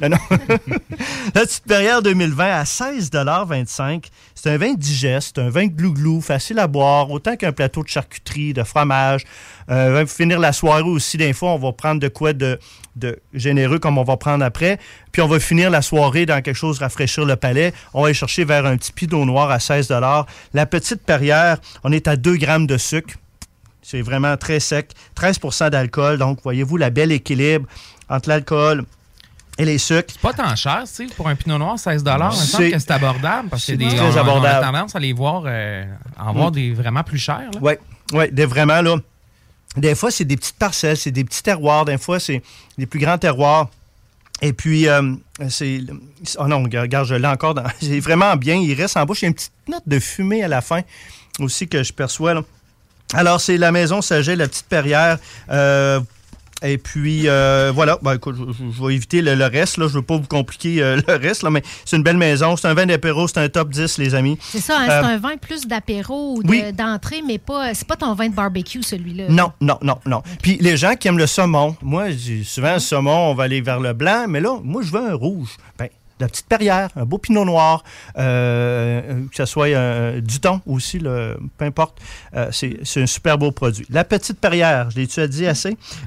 La petite Perrière 2020 à 16,25 C'est un vin digeste, un vin glou-glou, facile à boire, autant qu'un plateau de charcuterie, de fromage. Euh, finir la soirée aussi, des fois, on va prendre de quoi de, de généreux comme on va prendre après. Puis on va finir la soirée dans quelque chose rafraîchir le palais. On va aller chercher vers un petit pinot noir à 16 La petite Perrière, on est à 2 grammes de sucre. C'est vraiment très sec. 13% d'alcool. Donc, voyez-vous, la belle équilibre entre l'alcool et les sucres. C'est pas tant cher, tu sais, pour un pinot noir, 16 Il me semble C'est- que c'est abordable parce que c'est des, très on, on abordable. a tendance à les voir, euh, en voir Mm. des vraiment plus chers. Oui, ouais, des- vraiment, là. Des fois, c'est des petites parcelles, c'est des petits terroirs. Des fois, c'est des plus grands terroirs. Et puis, euh, c'est. Oh non, regarde, je l'ai encore dans. C'est vraiment bien. Il reste en bouche. Il y a une petite note de fumée à la fin aussi que je perçois, là. Alors, c'est la maison Saget, la petite perrière. Euh, et puis, euh, voilà. Ben, écoute, je, je- je vais éviter le, le reste. Là. Je ne veux pas vous compliquer euh, le reste, là, mais c'est une belle maison. C'est un vin d'apéro. C'est un top 10, les amis. C'est ça, hein, Euh, c'est un vin plus d'apéro ou de- oui. d'entrée, mais pas c'est pas ton vin de barbecue, celui-là. Non, non, non, non. Puis les gens qui aiment le saumon, moi, j'ai souvent le saumon, on va aller vers le blanc, mais là, moi, je veux un rouge. Ben, la petite perrière, un beau pinot noir, euh, que ce soit euh, du thon aussi, le, peu importe. Euh, c'est c'est un super beau produit. La petite perrière, je l'ai-tu dit assez?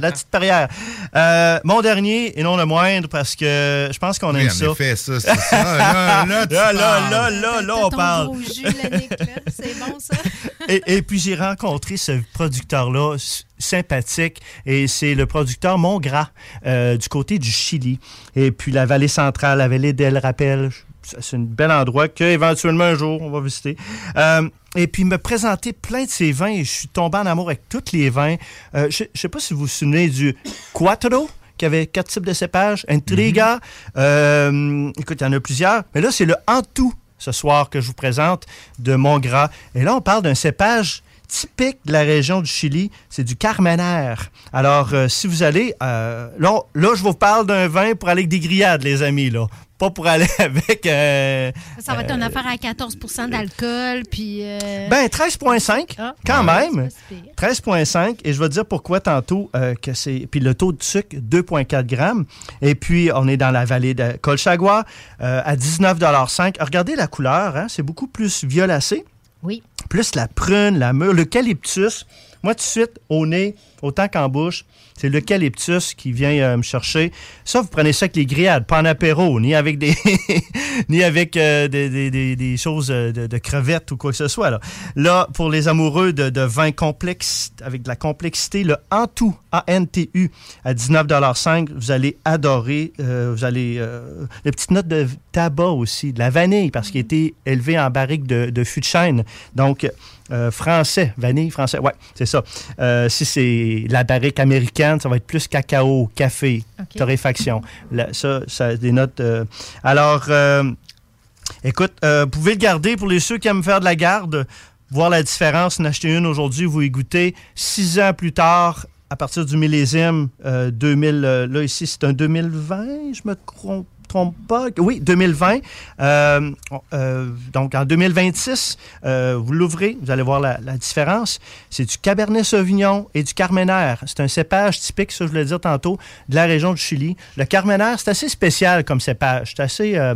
la petite perrière. Euh, mon dernier, et non le moindre, parce que je pense qu'on Oui, aime en ça. effet, ça, c'est ça. Là, là, là, là, là, là, là, on parle. gros jus, là, Nick, là. c'est bon ça. et, et puis j'ai rencontré ce producteur-là, sympathique, et c'est le producteur Montgras, euh, du côté du Chili. Et puis la vallée centrale, la vallée d'El Rappel, c'est un bel endroit qu'éventuellement un jour on va visiter. Euh, et puis il me présenter plein de ses vins, et je suis tombé en amour avec tous les vins. Euh, je ne sais pas si vous vous souvenez du Quattro qui avait quatre types de cépages, Intriga, euh, écoute, il y en a plusieurs, mais là c'est le Antou ce soir que je vous présente de Montgras. Et là, on parle d'un cépage typique de la région du Chili, c'est du Carmener. Alors, euh, si vous allez, euh, là, là, je vous parle d'un vin pour aller avec des grillades, les amis, là. Pas pour aller avec... euh, Ça va être une affaire à 14% d'alcool, puis. ben, 13,5 Ah. quand Ouais, même. 13,5. Et je vais te dire pourquoi tantôt que c'est. Puis le taux de sucre, 2,4 grammes. Et puis, on est dans la vallée de Colchagua à 19,5 Regardez la couleur, hein, c'est beaucoup plus violacé. Oui. Plus la prune, la mûre, l'eucalyptus. Moi, tout de suite, au nez, autant qu'en bouche, c'est l'eucalyptus qui vient euh, me chercher. Ça, vous prenez ça avec les grillades, pas en apéro, ni avec des ni avec euh, des, des- des- des choses euh, de, de crevettes ou quoi que ce soit. Là, là pour les amoureux de, de vin complexe, avec de la complexité, le Antu, A-N-T-U, à 19,5 vous allez adorer. euh, vous allez... Euh, les petites notes de tabac aussi, de la vanille, parce qu'il a été élevé en barrique de, de fût de chêne. Donc, euh, français, vanille, français, ouais, c'est ça. Euh, si c'est la barrique américaine, ça va être plus cacao, café, torréfaction. Là, ça, ça des notes. euh, alors, écoute, vous pouvez le garder pour les ceux qui aiment faire de la garde, voir la différence, en acheter une aujourd'hui, vous y goûtez. Six ans plus tard, à partir du millésime euh, 2000, euh, là ici c'est un 2020, je me trompe, trompe pas. Oui, 2020. Euh, euh, donc, en 2026, euh, vous l'ouvrez, vous allez voir la, la différence. C'est du Cabernet Sauvignon et du Carmener. C'est un cépage typique, ça je voulais dire tantôt, de la région du Chili. Le Carmener, c'est assez spécial comme cépage. C'est assez...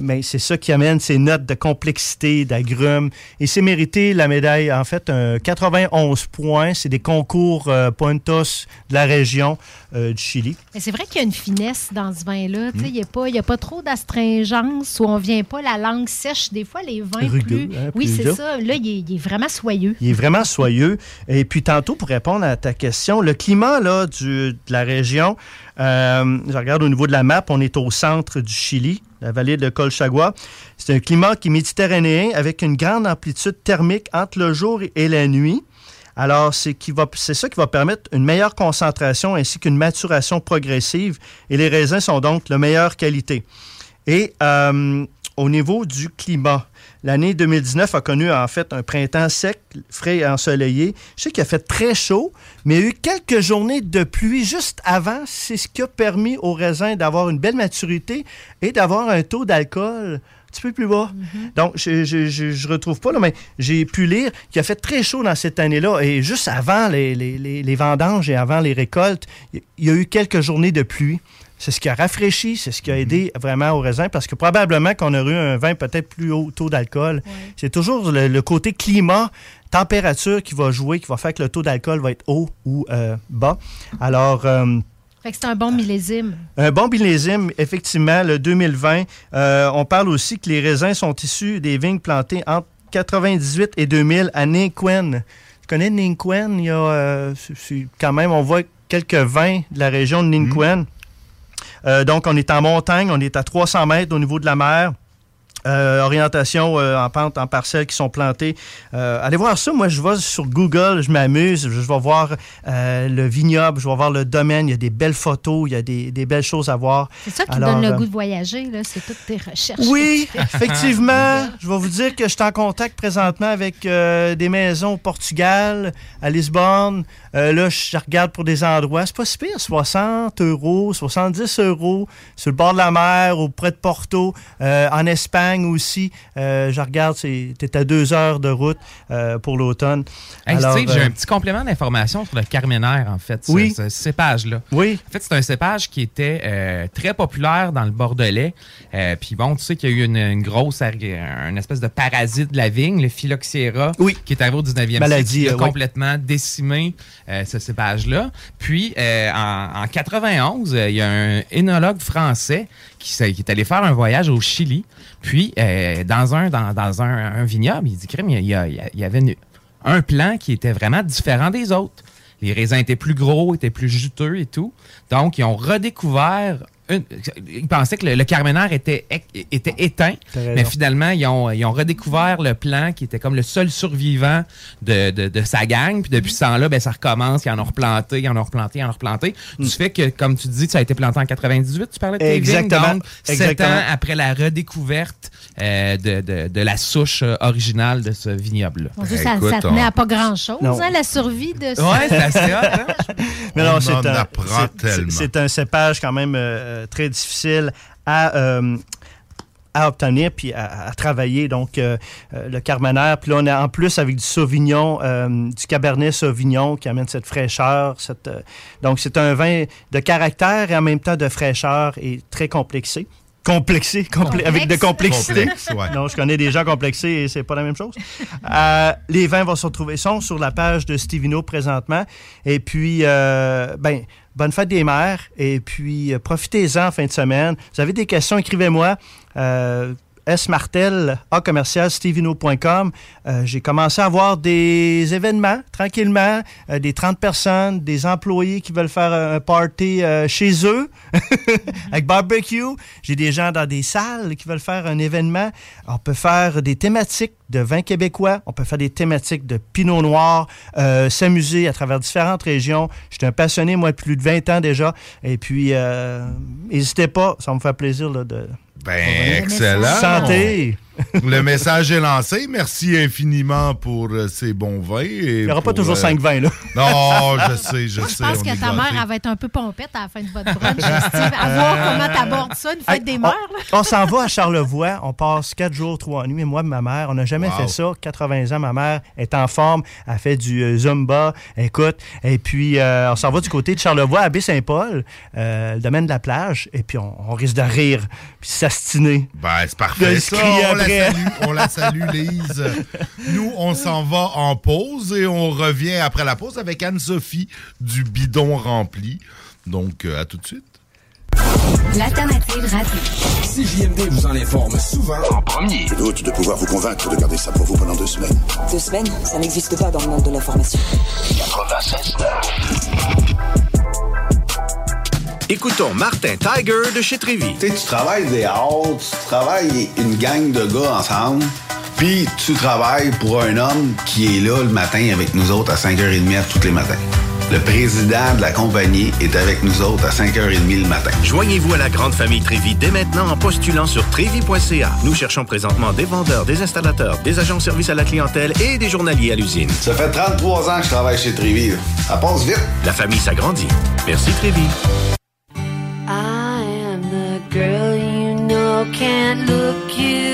mais c'est ça qui amène ces notes de complexité, d'agrumes. Et c'est mérité la médaille, en fait, un 91 points. C'est des concours Pointos de la région du Chili. C'est vrai qu'il y a une finesse dans ce vin-là. Mm. Il n'y a, pas- il y a pas trop d'astringence où on vient pas la langue sèche. Des fois, les vins Rugueux, plus... hein, oui, c'est ça. Là, il est, il est vraiment soyeux. Il est vraiment soyeux. Et puis tantôt, pour répondre à ta question, le climat là, du- de la région, euh, je regarde au niveau de la map, on est au centre du Chili, la vallée de Colchagua. C'est un climat qui est méditerranéen avec une grande amplitude thermique entre le jour et la nuit. Alors, c'est ça qui va permettre une meilleure concentration ainsi qu'une maturation progressive. Et les raisins sont donc de meilleure qualité. Et euh, au niveau du climat, l'année 2019 a connu en fait un printemps sec, frais et ensoleillé. Je sais qu'il a fait très chaud, mais il y a eu quelques journées de pluie juste avant. C'est ce qui a permis aux raisins d'avoir une belle maturité et d'avoir un taux d'alcool petit peu plus bas. Donc, je, je, je, je retrouve pas, là, mais j'ai pu lire qu'il a fait très chaud dans cette année-là. Et juste avant les, les, les- les vendanges et avant les récoltes, il y a eu quelques journées de pluie. C'est ce qui a rafraîchi, c'est ce qui a aidé vraiment au raisin, parce que probablement qu'on aurait eu un vin peut-être plus haut taux d'alcool. C'est toujours le, le côté climat, température qui va jouer, qui va faire que le taux d'alcool va être haut ou euh, bas. Alors... euh, Fait que c'est un bon millésime. un bon millésime, effectivement, le 2020. Euh, on parle aussi que les raisins sont issus des vignes plantées entre 98 et 2000 à Ninquen. Tu connais Ninquen? Il y a, euh, quand même, on voit quelques vins de la région de Ninquen. Euh, donc, on est en montagne, on est à 300 mètres au niveau de la mer. Euh, orientation euh, en pente, en parcelles qui sont plantées. Euh, allez voir ça. Moi, je vais sur Google, je m'amuse. Je vais voir le vignoble, je vais voir le domaine. Il y a des belles photos, il y a des, des belles choses à voir. C'est ça qui Alors, donne le goût de voyager, là. C'est toutes tes recherches. oui, effectivement. je vais vous dire que je suis en contact présentement avec des maisons au Portugal, à Lisbonne. Là, je regarde pour des endroits. C'est pas si pire, 60 euros, 70 euros sur le bord de la mer, auprès de Porto. En Espagne aussi, euh, je regarde, t'es à deux heures de route euh, pour l'automne. Hey, Steve, j'ai euh, un petit complément d'information sur le Carmener, en fait, ce- Oui. ce, cépage-là. Oui. En fait, c'est un cépage qui était très populaire dans le Bordelais. Puis bon, tu sais qu'il y a eu une, une grosse, une espèce de parasite de la vigne, le phylloxéra, qui est arrivé au 19e Maladie, siècle, qui a oui. complètement décimé euh, ce cépage-là. Puis, euh, en, en 91, euh, il y a un énologue français qui est allé faire un voyage au Chili. Puis, euh, dans un vignoble, il dit, crème, il y, avait un plan qui était vraiment différent des autres. Les raisins étaient plus gros, étaient plus juteux et tout. Donc, ils ont redécouvert. Une, ils pensaient que le, le était, était éteint, mais finalement, ils ont, ils ont redécouvert le plan qui était comme le seul survivant de, de, de sa gang. Puis depuis ce temps-là, ben, ça recommence. Ils en ont replanté, ils en ont replanté, ils en ont replanté. Du fait que, comme tu dis, ça a été planté en 98, tu parlais de vignes. Exactement. Donc, sept Exactement. ans après la redécouverte euh, de, de, de la souche euh, originale de ce vignoble-là. Dieu, ça, ça tenait à pas grand-chose, hein, la survie de ce... Ouais, c'est hein? Mais On non, c'est en un, apprend c'est- tellement. c'est- c'est un cépage quand même euh, très difficile à, euh, à obtenir puis à, à travailler. Donc, euh, euh, le Carmener. Puis là, on est en plus avec du Sauvignon, euh, du Cabernet Sauvignon qui amène cette fraîcheur. Cette, euh, donc, c'est un vin de caractère et en même temps de fraîcheur et très complexé. Complexé, complé- Complexe. avec de complexité. Complexe, ouais. Non, je connais des gens complexés et c'est pas la même chose. Euh, les vins vont se retrouver, sont sur la page de Stevino présentement. Et puis, euh, ben, bonne fête des mères. Et puis, euh, profitez-en en fin de semaine. Vous avez des questions, écrivez-moi. Euh, S. Martel, A commercial, stevino.com. Euh, J'ai commencé à avoir des événements tranquillement, euh, des 30 personnes, des employés qui veulent faire un party euh, chez eux avec barbecue. J'ai des gens dans des salles qui veulent faire un événement. On peut faire des thématiques de vin québécois, on peut faire des thématiques de pinot noir, s'amuser à travers différentes régions. Je suis un passionné, moi, de plus de 20 ans déjà. Et puis, n'hésitez pas, ça me fait plaisir là, de... Ben, excellent. Santé! Le message est lancé. Merci infiniment pour euh, ces bons vins. Il n'y aura pas toujours cinq vins, là. Non, je sais, je Moi, sais. je pense que ta mère, elle va être un peu pompette à la fin de votre brunch, Steve. À voir comment t'abordes ça, une fête des mères. on s'en va à Charlevoix. On passe quatre jours, trois nuits. Moi et ma mère, on n'a jamais Wow. fait ça. 80 ans, ma mère est en forme. Elle fait du euh, Zumba. Écoute. Et puis, euh, on s'en va du côté de Charlevoix, à Baie-Saint-Paul, euh, le domaine de la plage. Et puis, on, on risque de rire puis s'astiner. Ben, c'est parfait. De ça. On, la salue, on la salue, Lise. Nous, on s'en va en pause et on revient après la pause avec Anne-Sophie du bidon rempli. Donc, euh, à tout de suite. L'alternative radio. CJMD vous en informe souvent en premier. Je doute de pouvoir vous convaincre de garder ça pour vous pendant deux semaines. Deux semaines, ça n'existe pas dans le monde de l'information. 96 Écoutons Martin Tiger de chez Trévy. Tu sais, tu travailles des heures, tu travailles une gang de gars ensemble, puis tu travailles pour un homme qui est là le matin avec nous autres à 5h30 tous les matins. Le président de la compagnie est avec nous autres à 5h30 le matin. Joignez-vous à la grande famille Trévi dès maintenant en postulant sur trévi.ca. Nous cherchons présentement des vendeurs, des installateurs, des agents de service à la clientèle et des journaliers à l'usine. Ça fait 33 ans que je travaille chez Trévi. Ça passe vite. La famille s'agrandit. Merci Trévi. Can't look you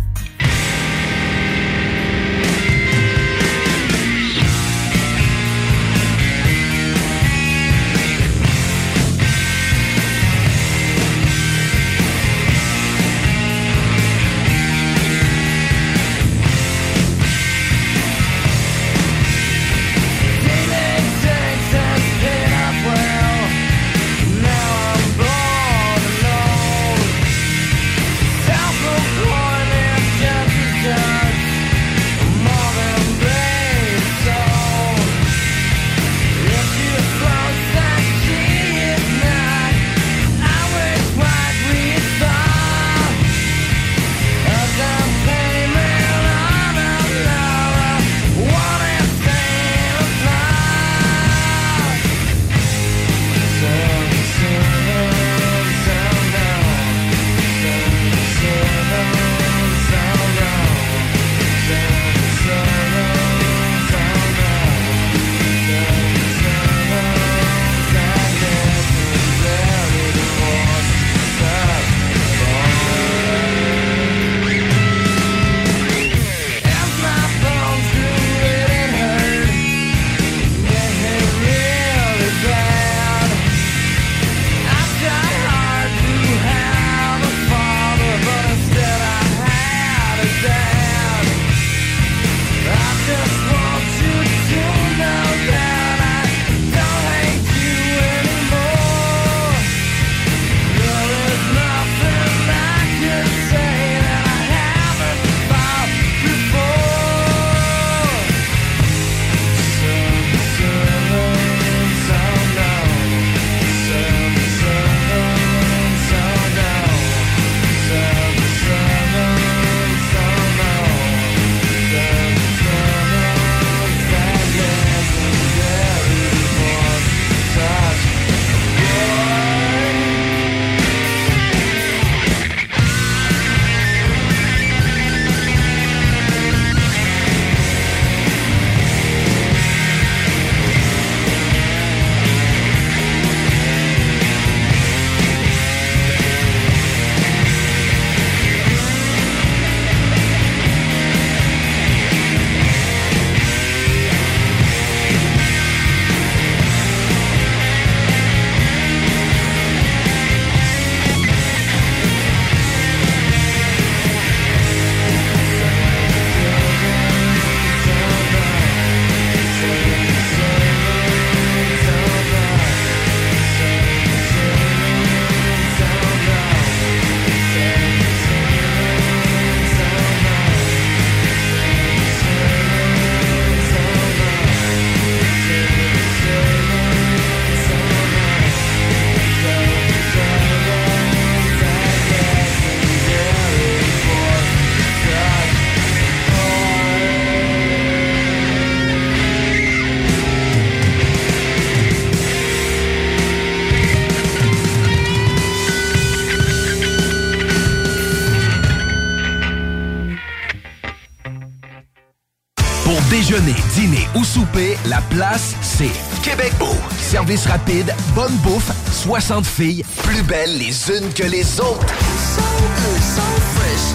service rapide, bonne bouffe, 60 filles, plus belles les unes que les autres.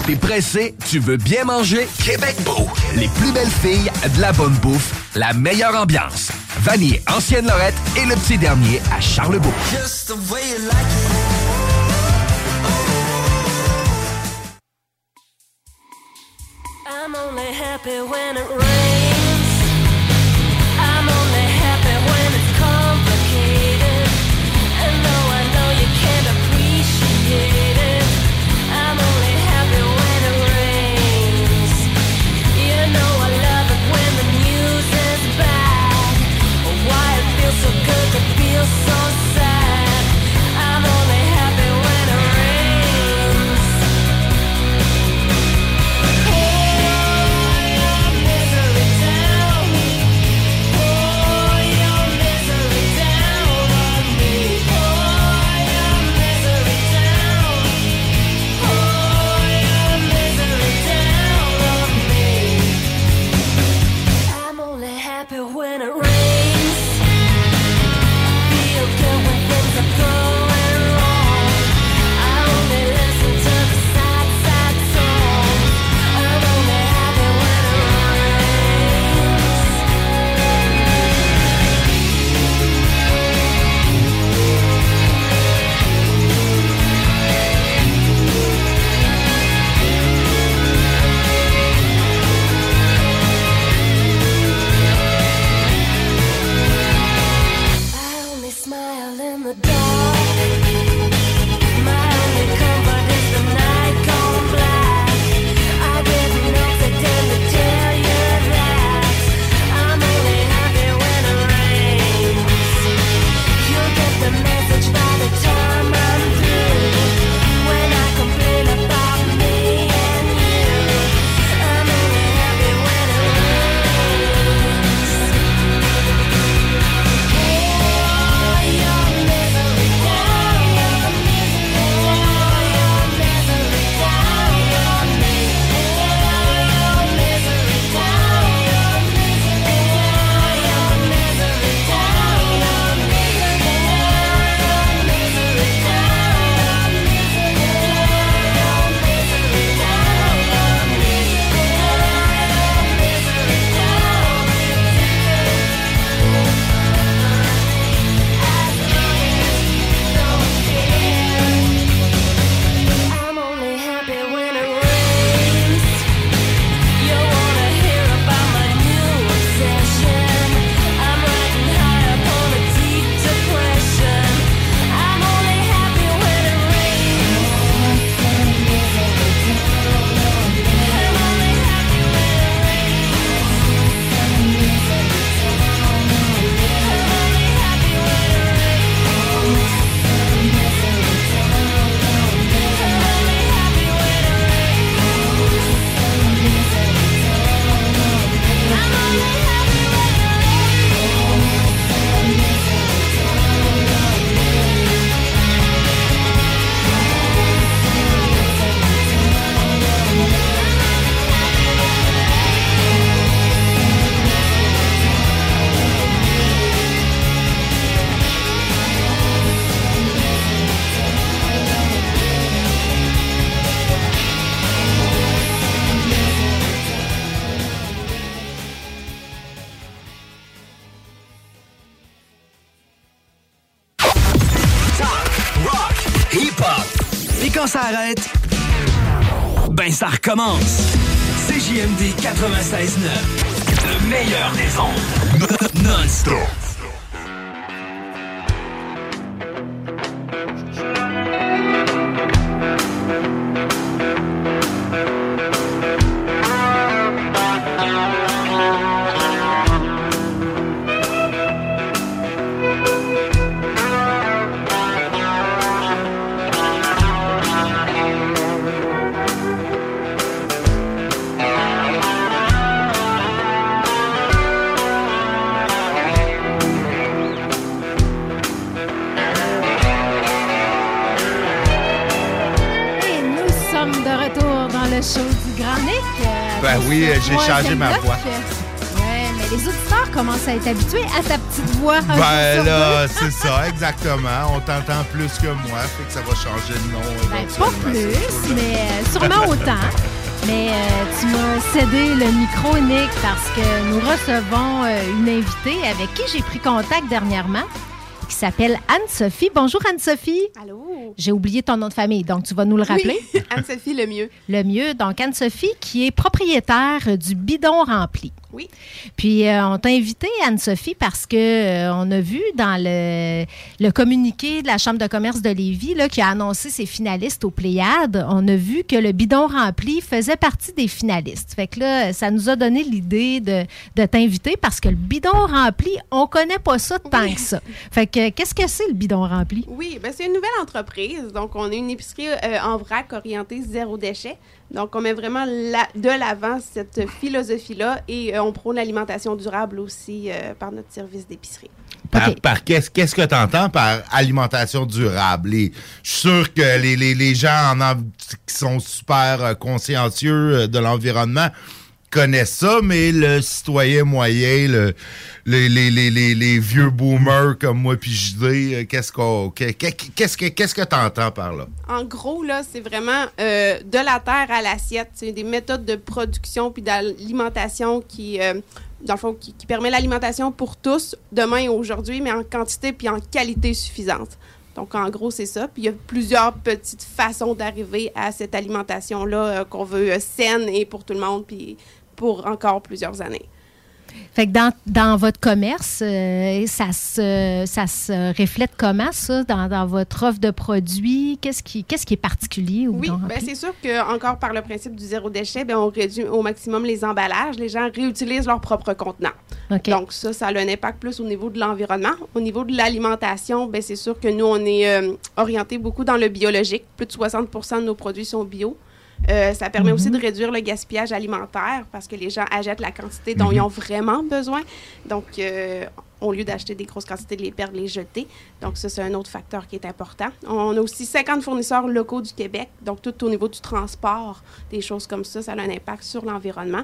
T'es pressé, tu veux bien manger? Québec Beau. Les plus belles filles, de la bonne bouffe, la meilleure ambiance. Vanier, Ancienne Lorette et le petit dernier à Charlebourg. I'm only happy when it rains. Et quand ça arrête, ben ça recommence. CJMD 96.9, le meilleur des ondes. Non-stop. changer ma voix. Mais les auditeurs commencent à être habitués à ta petite voix. Ben là, c'est ça, exactement. On t'entend plus que moi, fait que ça va changer de nom. Ben, pas plus, mais euh, sûrement autant. Mais euh, tu m'as cédé le micro, Nick, parce que nous recevons euh, une invitée avec qui j'ai pris contact dernièrement, qui s'appelle Anne-Sophie. Bonjour, Anne-Sophie. Allô? J'ai oublié ton nom de famille, donc tu vas nous le rappeler. Oui, Anne-Sophie le mieux. Le mieux. Donc, Anne-Sophie, qui est propriétaire du bidon rempli. Oui. Puis, euh, on t'a invité, Anne-Sophie, parce que euh, on a vu dans le, le communiqué de la Chambre de commerce de Lévis, là, qui a annoncé ses finalistes aux Pléiades, on a vu que le bidon rempli faisait partie des finalistes. Fait que là, ça nous a donné l'idée de, de t'inviter parce que le bidon rempli, on connaît pas ça tant que ça. Fait que, qu'est-ce que c'est le bidon rempli? Oui, ben c'est une nouvelle entreprise. Donc, on est une épicerie euh, en vrac orientée zéro déchet. Donc, on met vraiment la- de l'avant cette philosophie-là et euh, on prône l'alimentation durable aussi euh, par notre service d'épicerie. Par, par qu'est-ce qu'est-ce que tu entends par alimentation durable? Les- je suis sûr que les, les- les gens en en- qui sont super euh, consciencieux de l'environnement connaissent ça, mais le citoyen moyen, le- les, les- les- les- vieux boomers comme moi puis JD, euh, qu'est-ce qu'on qu'est- qu'est- qu'est-ce que qu'est-ce que par là? En gros, là, c'est vraiment euh, de la terre à l'assiette. C'est des méthodes de production puis d'alimentation qui, euh, dans le fond, qui, permet l'alimentation pour tous, demain et aujourd'hui, mais en quantité puis en qualité suffisante. Donc, en gros, c'est ça. Puis, il y a plusieurs petites façons d'arriver à cette alimentation-là qu'on veut saine et pour tout le monde, puis pour encore plusieurs années. Fait que dans, dans votre commerce, euh, ça, se, ça se reflète comment, ça, dans, dans votre offre de produits? Qu'est-ce qui, qu'est-ce qui est particulier? Oui, rempli? c'est sûr que encore par le principe du zéro déchet, ben on réduit au maximum les emballages. Les gens réutilisent leurs propres contenants. Donc ça, ça a un impact plus au niveau de l'environnement. Au niveau de l'alimentation, ben c'est sûr que nous, on est euh, orienté beaucoup dans le biologique. Plus de 60 de nos produits sont bio. Euh, ça permet aussi de réduire le gaspillage alimentaire parce que les gens achètent la quantité dont ils ont vraiment besoin. Donc, euh, au lieu d'acheter des grosses quantités, de les perdre, les jeter. Donc, ça, c'est un autre facteur qui est important. On a aussi 50 fournisseurs locaux du Québec. Donc, tout au niveau du transport, des choses comme ça, ça a un impact sur l'environnement.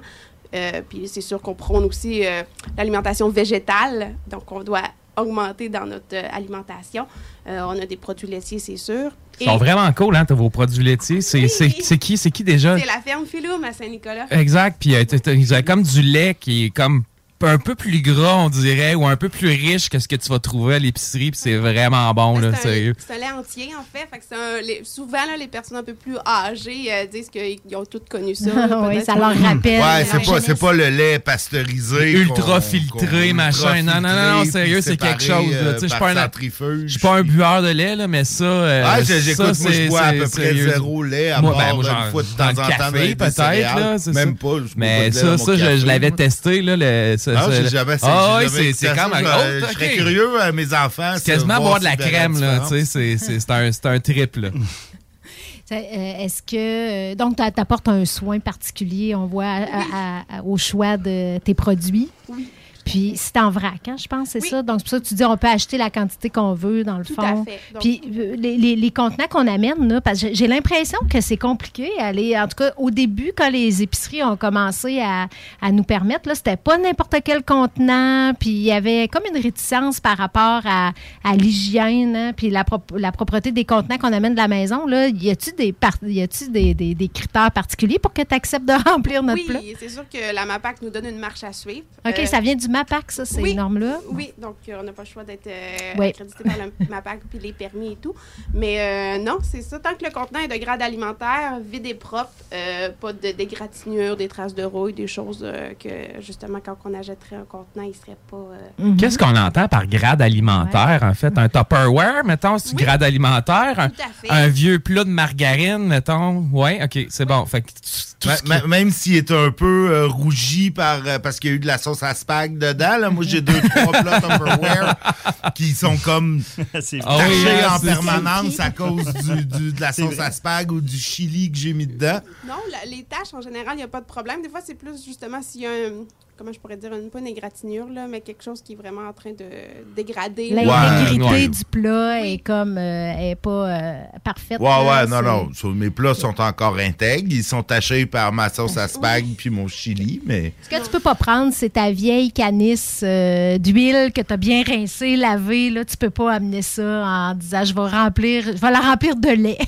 Euh, puis, c'est sûr qu'on prône aussi euh, l'alimentation végétale. Donc, on doit augmenter dans notre euh, alimentation. Euh, on a des produits laitiers, c'est sûr. Ils sont vraiment cool, hein, t'as vos produits laitiers. C'est c'est qui, c'est qui déjà? C'est la ferme Philoum à Saint-Nicolas. Exact. Puis euh, ils ont comme du lait qui est comme un peu plus gras, on dirait, ou un peu plus riche que ce que tu vas trouver à l'épicerie. Puis c'est vraiment bon, là, C'est un- sérieux. C'est un lait entier, en fait. Fait que c'est un- les- souvent, là, les personnes un peu plus âgées euh, disent qu'ils ont toutes connu ça. Oui, ça leur rappelle. Ouais, c'est pas, c'est pas le lait pasteurisé. Ultra filtré, machin. ultra Non, non, non, non, sérieux, c'est quelque chose. là. euh, Tu sais, Je suis pas un- centrifuge. je suis pas un buveur de lait, là, mais ça. euh, Ah, ça, j'écoute, moi, c'est- je bois à peu près zéro lait, à Moi, part ben, une fois de temps en temps peut-être, là. Même pas, Mais ça, je, l'avais testé, là. Ah, j'ai jamais Ah, oui, c'est c'est testé, quand même. je- serais curieux à mes enfants. C'est quasiment boire de la crème, là. Tu sais, c'est- c'est c'est un, c'est un trip, là. Euh, Est-ce que. euh, donc, tu apportes un soin particulier, on voit, à- à- à- au choix de tes produits? Oui. Puis c'est en vrac, hein, je pense, c'est ça. Donc, c'est pour ça que tu dis on peut acheter la quantité qu'on veut, dans le Tout fond. à fait. Donc- Puis euh, les, les- les contenants qu'on amène, là, parce que j'ai- l'impression que c'est compliqué. Aller, en tout cas, au début, quand les épiceries ont commencé à, à nous permettre, là, c'était pas n'importe quel contenant. Puis il y avait comme une réticence par rapport à, à l'hygiène, hein, puis la, prop- la propreté des contenants qu'on amène de la maison. Là, y a-tu des, y des, des- des critères particuliers pour que tu acceptes de remplir notre plat? Oui, c'est sûr que la MAPAC nous donne une marche à suivre. OK, Euh, ça vient du MAPAC, ça, ces oui, normes-là? Oui, donc euh, on n'a pas le choix d'être euh, Oui. accrédité par le MAPAC puis les permis et tout. Mais euh, non, c'est ça. Tant que le contenant est de grade alimentaire, vide et propre, euh, pas de dégratignures, des traces de rouille, des choses euh, que justement quand on achèterait un contenant, il serait pas. euh, Mhm. Qu'est-ce qu'on entend par grade alimentaire, en fait? Un Tupperware, mettons, c'est du grade alimentaire? Un, Tout à fait. un vieux plat de margarine, mettons? Ouais, OK, c'est bon. Fait que tout- tout Ma- ce qui- ma- Même s'il est un peu euh, rougi par, euh, parce qu'il y a eu de la sauce à spag dedans. Là. Moi, j'ai deux, trois plats Tupperware qui sont comme C'est tachés oui, hein, en permanence à cause du, du- de la sauce à spag ou du chili que j'ai mis dedans. Non, la- les tâches, en général, il n'y a pas de problème. Des fois, c'est plus justement s'il y a un- comment je pourrais dire, une, pas une égratignure, là, mais quelque chose qui est vraiment en train de dégrader. L'intégrité Ouais, ouais. du plat est comme euh, est pas euh, parfaite. Ouais, là, ouais, non, non. So, Mes plats sont encore intègres. Ils sont tachés par ma sauce à spag puis mon chili, mais. Ce que tu peux pas prendre, c'est ta vieille canisse euh, d'huile que tu as bien rincée, lavée. Là, tu peux pas amener ça en disant je vais remplir, je vais la remplir de lait.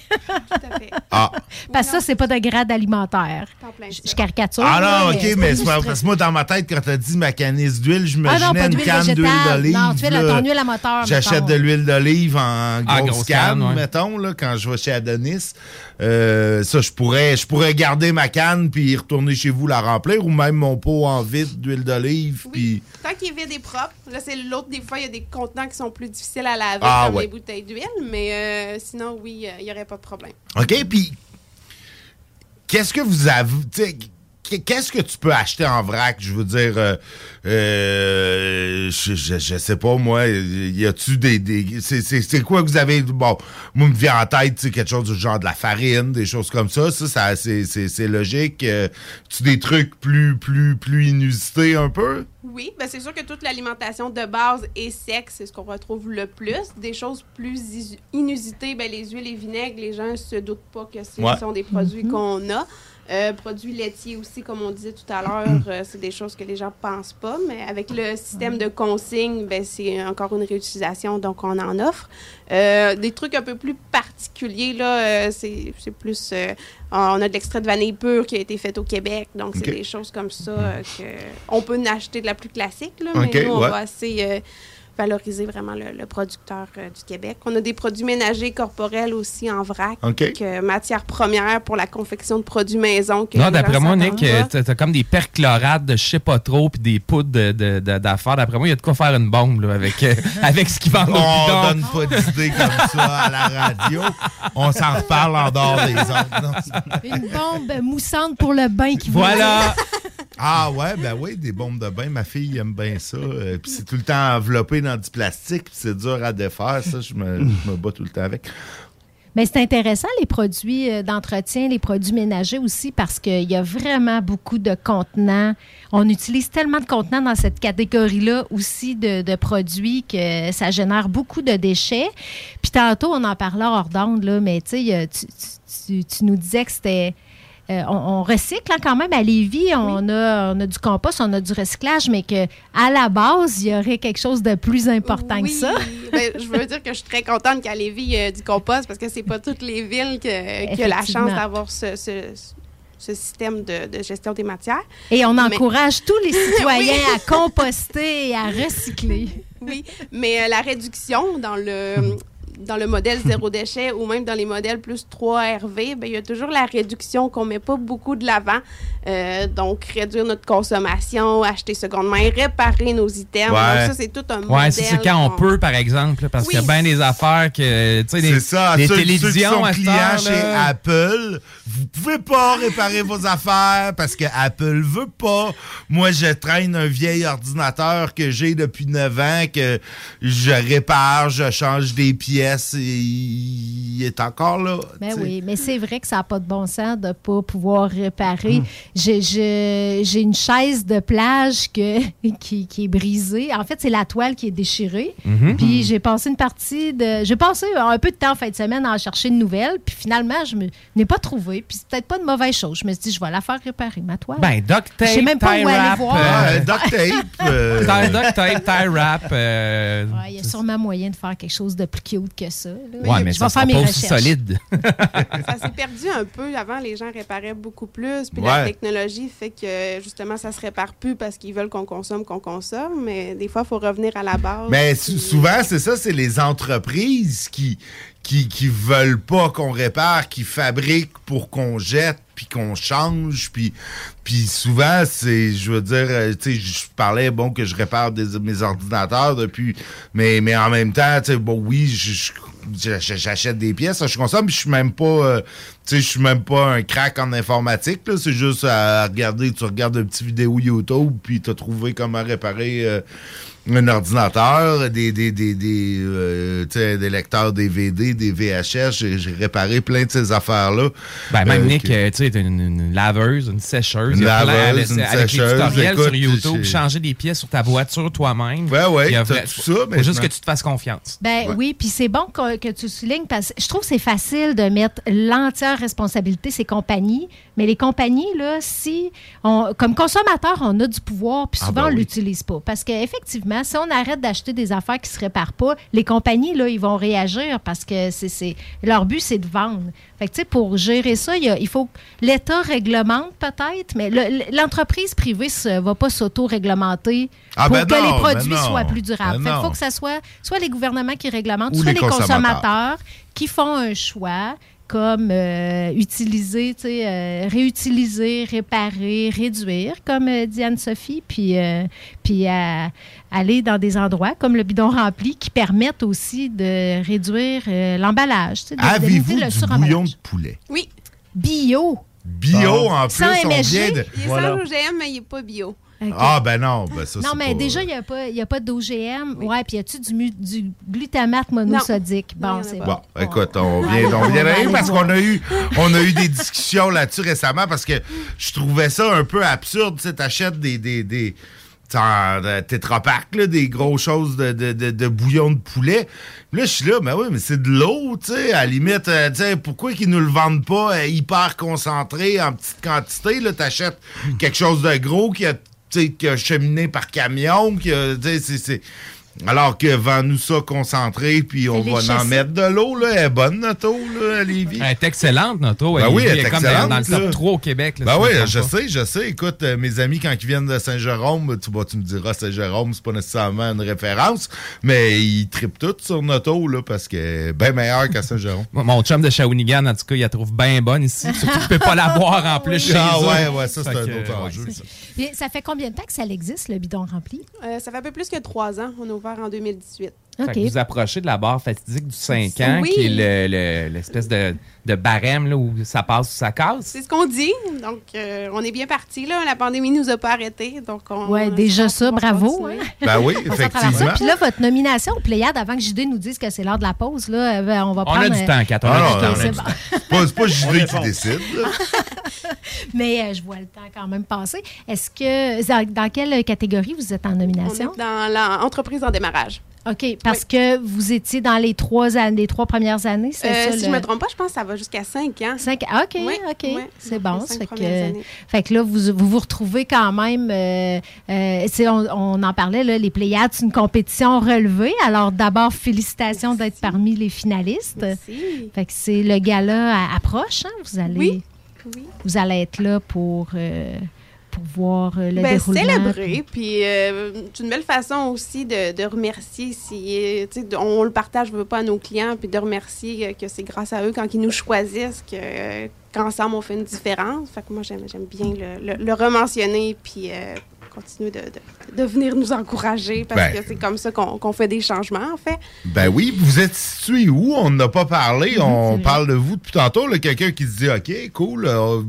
Ah. Parce que ça, c'est pas de grade alimentaire. Je, je caricature. Ah là, non, ok, c'est mais parce que moi, dans ma tête, quand t'as dit ma canisse d'huile, je Ah non, m'imaginais pas une canne d'huile d'olive. Non, tu fais la- là. ton huile à moteur, J'achète mettons. de l'huile d'olive en Ah, grosse, canne, canne, ouais. mettons, là, quand je vais chez Adonis. Euh, ça, je pourrais, je pourrais garder ma canne puis retourner chez vous la remplir ou même mon pot en vide d'huile d'olive. puis Tant qu'il est vide et propre, là, c'est l'autre, des fois, il y a des contenants qui sont plus difficiles à laver, Ah, comme ouais. les bouteilles d'huile, mais euh, sinon, oui, euh, il n'y aurait pas de problème. OK, puis qu'est-ce que vous avez. Qu'est-ce que tu peux acheter en vrac? Je veux dire, euh, euh, je, je, je sais pas, moi, y a-tu des. des c'est- quoi que vous avez. Bon, moi, me vient en tête, tu sais, quelque chose du genre de la farine, des choses comme ça. Ça, ça c'est- logique. Euh, tu des trucs plus, plus, plus inusités un peu? Oui, ben c'est sûr que toute l'alimentation de base et sec, c'est ce qu'on retrouve le plus. Des choses plus inusitées, ben les huiles et vinaigres, les gens se doutent pas que ce Ouais. sont des produits Mhm. qu'on a. Euh, produits laitiers aussi, comme on disait tout à l'heure, euh, c'est des choses que les gens pensent pas, mais avec le système de consigne, ben, c'est encore une réutilisation, donc on en offre. Euh, des trucs un peu plus particuliers, là, c'est c'est plus... on a de l'extrait de vanille pure qui a été fait au Québec, donc c'est des choses comme ça euh, que on peut acheter de la plus classique, là, mais nous, on ouais. va assez valoriser vraiment le, le producteur euh, du Québec. On a des produits ménagers corporels aussi en vrac, Ok. que matière première pour la confection de produits maison. que Non, d'après moi, Nick, euh, t'as comme des perchlorades de je sais pas trop, puis des poudres de- de- de- d'affaires. D'après moi, il y a de quoi faire une bombe là, avec, euh, avec ce qui vend au On donne pas d'idées comme ça à la radio. On s'en reparle en dehors des autres. Non, Une bombe moussante pour le bain qui vous Voilà. Ah ouais, ben oui, des bombes de bain. Ma fille aime bien ça. Euh, puis c'est tout le temps enveloppé dans du plastique. Puis c'est dur à défaire. Ça, je me, bats tout le temps avec. Mais c'est intéressant, les produits euh, d'entretien, les produits ménagers aussi, parce qu'il y a vraiment beaucoup de contenants. On utilise tellement de contenants dans cette catégorie-là aussi de, produits que ça génère beaucoup de déchets. Puis tantôt, on en parlait hors d'onde, là, mais tu- tu- tu nous disais que c'était... euh, on, on recycle hein, quand même à Lévis, on, a, on a du compost, on a du recyclage, mais que à la base, il y aurait quelque chose de plus important que ça. Ben, je veux dire que je suis très contente qu'à Lévis, il y a du compost parce que c'est pas toutes les villes qui ont la chance d'avoir ce, ce- ce système de, de gestion des matières. Et on Mais- encourage tous les citoyens Oui. à composter et à recycler. Oui, mais euh, la réduction dans le dans le modèle zéro déchet ou même dans les modèles plus 3 RV, ben, il y a toujours la réduction qu'on met pas beaucoup de l'avant. Euh, donc, réduire notre consommation, acheter seconde main, réparer nos items. Donc, ça, c'est tout un modèle. Ouais, c'est c'est quand on peut, par exemple, parce qu'il y a Oui. bien des affaires que, tu sais, des, C'est ça. des ceux, ceux qui télévisions sont à cette clients heure, chez. Apple, vous pouvez pas réparer vos affaires parce que Apple veut pas. Moi, je traîne un vieil ordinateur que j'ai depuis 9 ans que je répare, je change des pièces et il est encore là. Ben tu sais. oui, mais c'est vrai que ça n'a pas de bon sens de ne pas pouvoir réparer. J'ai- J'ai une chaise de plage que, qui, qui est brisée. En fait, c'est la toile qui est déchirée. Mhm. Puis j'ai passé une partie de. J'ai passé un peu de temps en fin de semaine à en chercher une nouvelle. Puis finalement, je ne l'ai pas trouvée. Puis c'est peut-être pas une mauvaise chose. Je me suis dit, je vais la faire réparer, ma toile. Ben, duct tape, Je sais même pas où aller voir. euh, Ouais, duct tape, euh, duct tape, tie wrap. euh, Ouais, Il y a sûrement moyen de faire quelque chose de plus cute que ça. là. Ouais, mais je ça vais faire mes recherches. solide. ça s'est perdu un peu. Avant, les gens réparaient beaucoup plus. Puis Ouais. la technologie fait que, justement, ça se répare plus parce qu'ils veulent qu'on consomme, qu'on consomme. Mais des fois, il faut revenir à la base. Mais sou- souvent, c'est ça, c'est les entreprises qui, qui, qui veulent pas qu'on répare, qui fabriquent pour qu'on jette, puis qu'on change, puis, puis souvent, c'est, je veux dire, euh, tu sais, je parlais, bon, que je répare des- mes ordinateurs depuis, mais, mais en même temps, tu sais, bon, oui, j'achète des pièces, je consomme, je suis même pas, euh, Tu sais, je suis même pas un crack en informatique, là. C'est juste à regarder, tu regardes une petite vidéo YouTube, puis t'as trouvé comment réparer euh, un ordinateur, des, des, des, des, euh, des lecteurs DVD, des VHS. J'ai réparé plein de ces affaires-là. Ben, même Euh, Nick, que- euh, tu sais, une, une laveuse, une sécheuse. Une il y a plein à laveuse, une avec sécheuse, les tutoriels écoute, sur YouTube, changer des pièces sur ta voiture toi-même. T'as vrai- tout ça Faut juste que tu te fasses confiance. Ben oui, puis c'est bon que, que tu soulignes parce que je trouve que c'est facile de mettre l'entière responsabilité ces compagnies, mais les compagnies là, si on, comme consommateur, on a du pouvoir, puis Ah, souvent ben on oui. l'utilise pas parce qu'effectivement, si on arrête d'acheter des affaires qui se réparent pas, les compagnies là, ils vont réagir parce que c'est leur but c'est de vendre. Fait que pour gérer ça, il, y a- il faut que l'État réglemente peut-être, mais le- l'entreprise privée ne va pas s'auto-réglementer Ah, pour ben que non, les ben produits soient plus durables. ben non. faut que ça soit soit les gouvernements qui réglementent, Ou soit les les consommateurs. consommateurs. qui font un choix comme euh, utiliser, tu sais, euh, réutiliser, réparer, réduire, comme euh, dit Anne-Sophie, puis, euh, puis aller dans des endroits comme le bidon rempli qui permettent aussi de réduire euh, l'emballage. Avez-vous le du suremballage. bouillon de poulet? Oui. Bio. Bio, en plus, Sans on MSG. vient de... Il est sans OGM, mais il n'est pas bio. Ah, ben non, ben ça, non, mais pas- déjà, il n'y a pas, il y a pas d'OGM. Ouais, puis y a-tu du, du glutamate monosodique? Bon, c'est bon. Bon, écoute, on vient, on vient d'aller parce qu'on a eu, on a eu des discussions là-dessus récemment parce que je trouvais ça un peu absurde. Tu sais, t'achètes des, des, des euh, Pak, là, des grosses choses de, de, de, de bouillon de poulet. Puis Là, je suis là, mais oui, mais c'est de l'eau, tu sais, à la limite, euh, tu sais, pourquoi qu'ils nous le vendent pas euh, hyper concentré, en petite quantité, là, t'achètes quelque chose de gros qui a, qui a cheminé par camion, qui c'est- c'est... Alors que vend-nous ça concentré, puis on va en mettre de l'eau, là. Elle est bonne, notre eau, là, à Lévis. Elle est excellente, notre eau. Ben oui, elle est est comme dans, excellente. dans le top là. 3 au Québec. là, ben si oui, je pas. sais, je sais. Écoute, euh, mes amis, quand ils viennent de Saint-Jérôme, tu, bah, tu me diras Saint-Jérôme, c'est pas nécessairement une référence, mais ils tripent tout sur notre eau, là, parce qu'elle est bien meilleure qu'à Saint-Jérôme. Mon chum de Shawinigan, en tout cas, il la trouve bien bonne ici. Surtout tu peux pas la boire en plus chez Ah eux. ouais, ouais, ça, c'est Fait un que, autre enjeu. ça. Ça fait combien de temps que ça existe, le bidon rempli? Euh, ça fait un peu plus que trois ans. On a en 2018. Fait que vous approchez de la barre fatidique du 5 ans, Oui. qui est le- le- l'espèce de, de barème là, où ça passe ou ça casse. C'est ce qu'on dit. Donc, euh, on est bien parti. Là. La pandémie nous a pas arrêtés. Donc, on, Oui, déjà ça, bravo. hein. Ben oui, ça. Puis là, votre nomination au Pléiade, avant que JD nous dise que c'est l'heure de la pause, là, euh, on va On prendre... a du euh, temps, Kat, on a Ah du temps, non, on a c'est bon. pas, pas JD qui décide. Mais euh, je vois le temps quand même passer. Est-ce que... Dans, quelle catégorie vous êtes en On nomination? est dans l'entreprise en démarrage. OK, parce que vous étiez dans les trois, an- les trois premières années, c'est Euh, ça? si le- je me trompe pas, je pense que ça va jusqu'à cinq ans. Cinq- ah, OK, Oui, OK. oui, c'est bon. Fait que, années. fait que là, vous vous, vous retrouvez quand même. euh, euh, on, on en parlait, là, les Pléiades, c'est une compétition relevée. Alors, d'abord, félicitations d'être parmi les finalistes. Fait que c'est le gala à- approche. hein, Vous allez, Oui. vous allez être là pour, euh, pour voir euh, le Ben, déroulement. célébrer, puis euh, c'est une belle façon aussi de, de remercier si euh, on le partage veut pas à nos clients, puis de remercier que c'est grâce à eux quand ils nous choisissent que qu'ensemble on fait une différence. Fait que moi j'aime j'aime bien le, le, le rementionner, puis euh, continuer de, de, de venir nous encourager parce Ben. que c'est comme ça qu'on fait des changements en fait. Ben oui, vous êtes situé où? On n'a pas parlé. on parle de vous depuis tantôt. Quelqu'un qui se dit OK, cool, euh,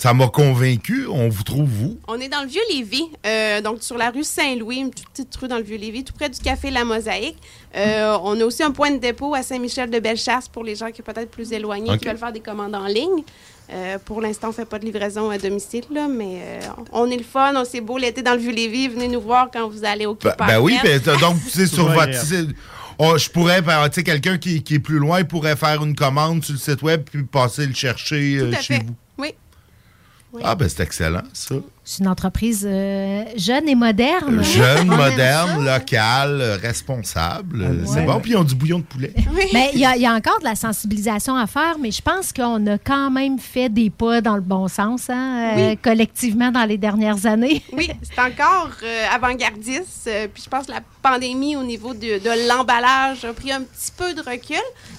ça m'a convaincu. On vous trouve vous. On est dans le Vieux-Lévis, euh, donc sur la rue Saint-Louis, une toute petite rue dans le Vieux-Lévis, tout près du café La Mosaïque. Euh, on a aussi un point de dépôt à Saint-Michel-de-Bellechasse pour les gens qui sont peut-être plus éloignés, OK. qui veulent faire des commandes en ligne. Euh, pour l'instant, on ne fait pas de livraison à domicile, là, mais euh, on est le fun, on c'est beau l'été dans le Vieux-Lévis. Venez nous voir quand vous allez au Ben, Québec. ben oui, ben, donc c'est sur Ouais, votre site. Oh, je pourrais, ben, tu sais, quelqu'un qui, qui est plus loin pourrait faire une commande sur le site web puis passer le chercher euh, Tout à chez fait. vous. Ah, ben c'est excellent, ça. C'est une entreprise euh, jeune et moderne. Jeune, On aime moderne, local, euh, responsable. euh, C'est ouais. bon. Puis ils ont du bouillon de poulet. Mais il y, a- il y a encore de la sensibilisation à faire, mais je pense qu'on a quand même fait des pas dans le bon sens, hein, euh, collectivement dans les dernières années. Oui, c'est encore euh, avant-gardiste. euh, puis je pense que la pandémie au niveau de, de l'emballage a pris un petit peu de recul.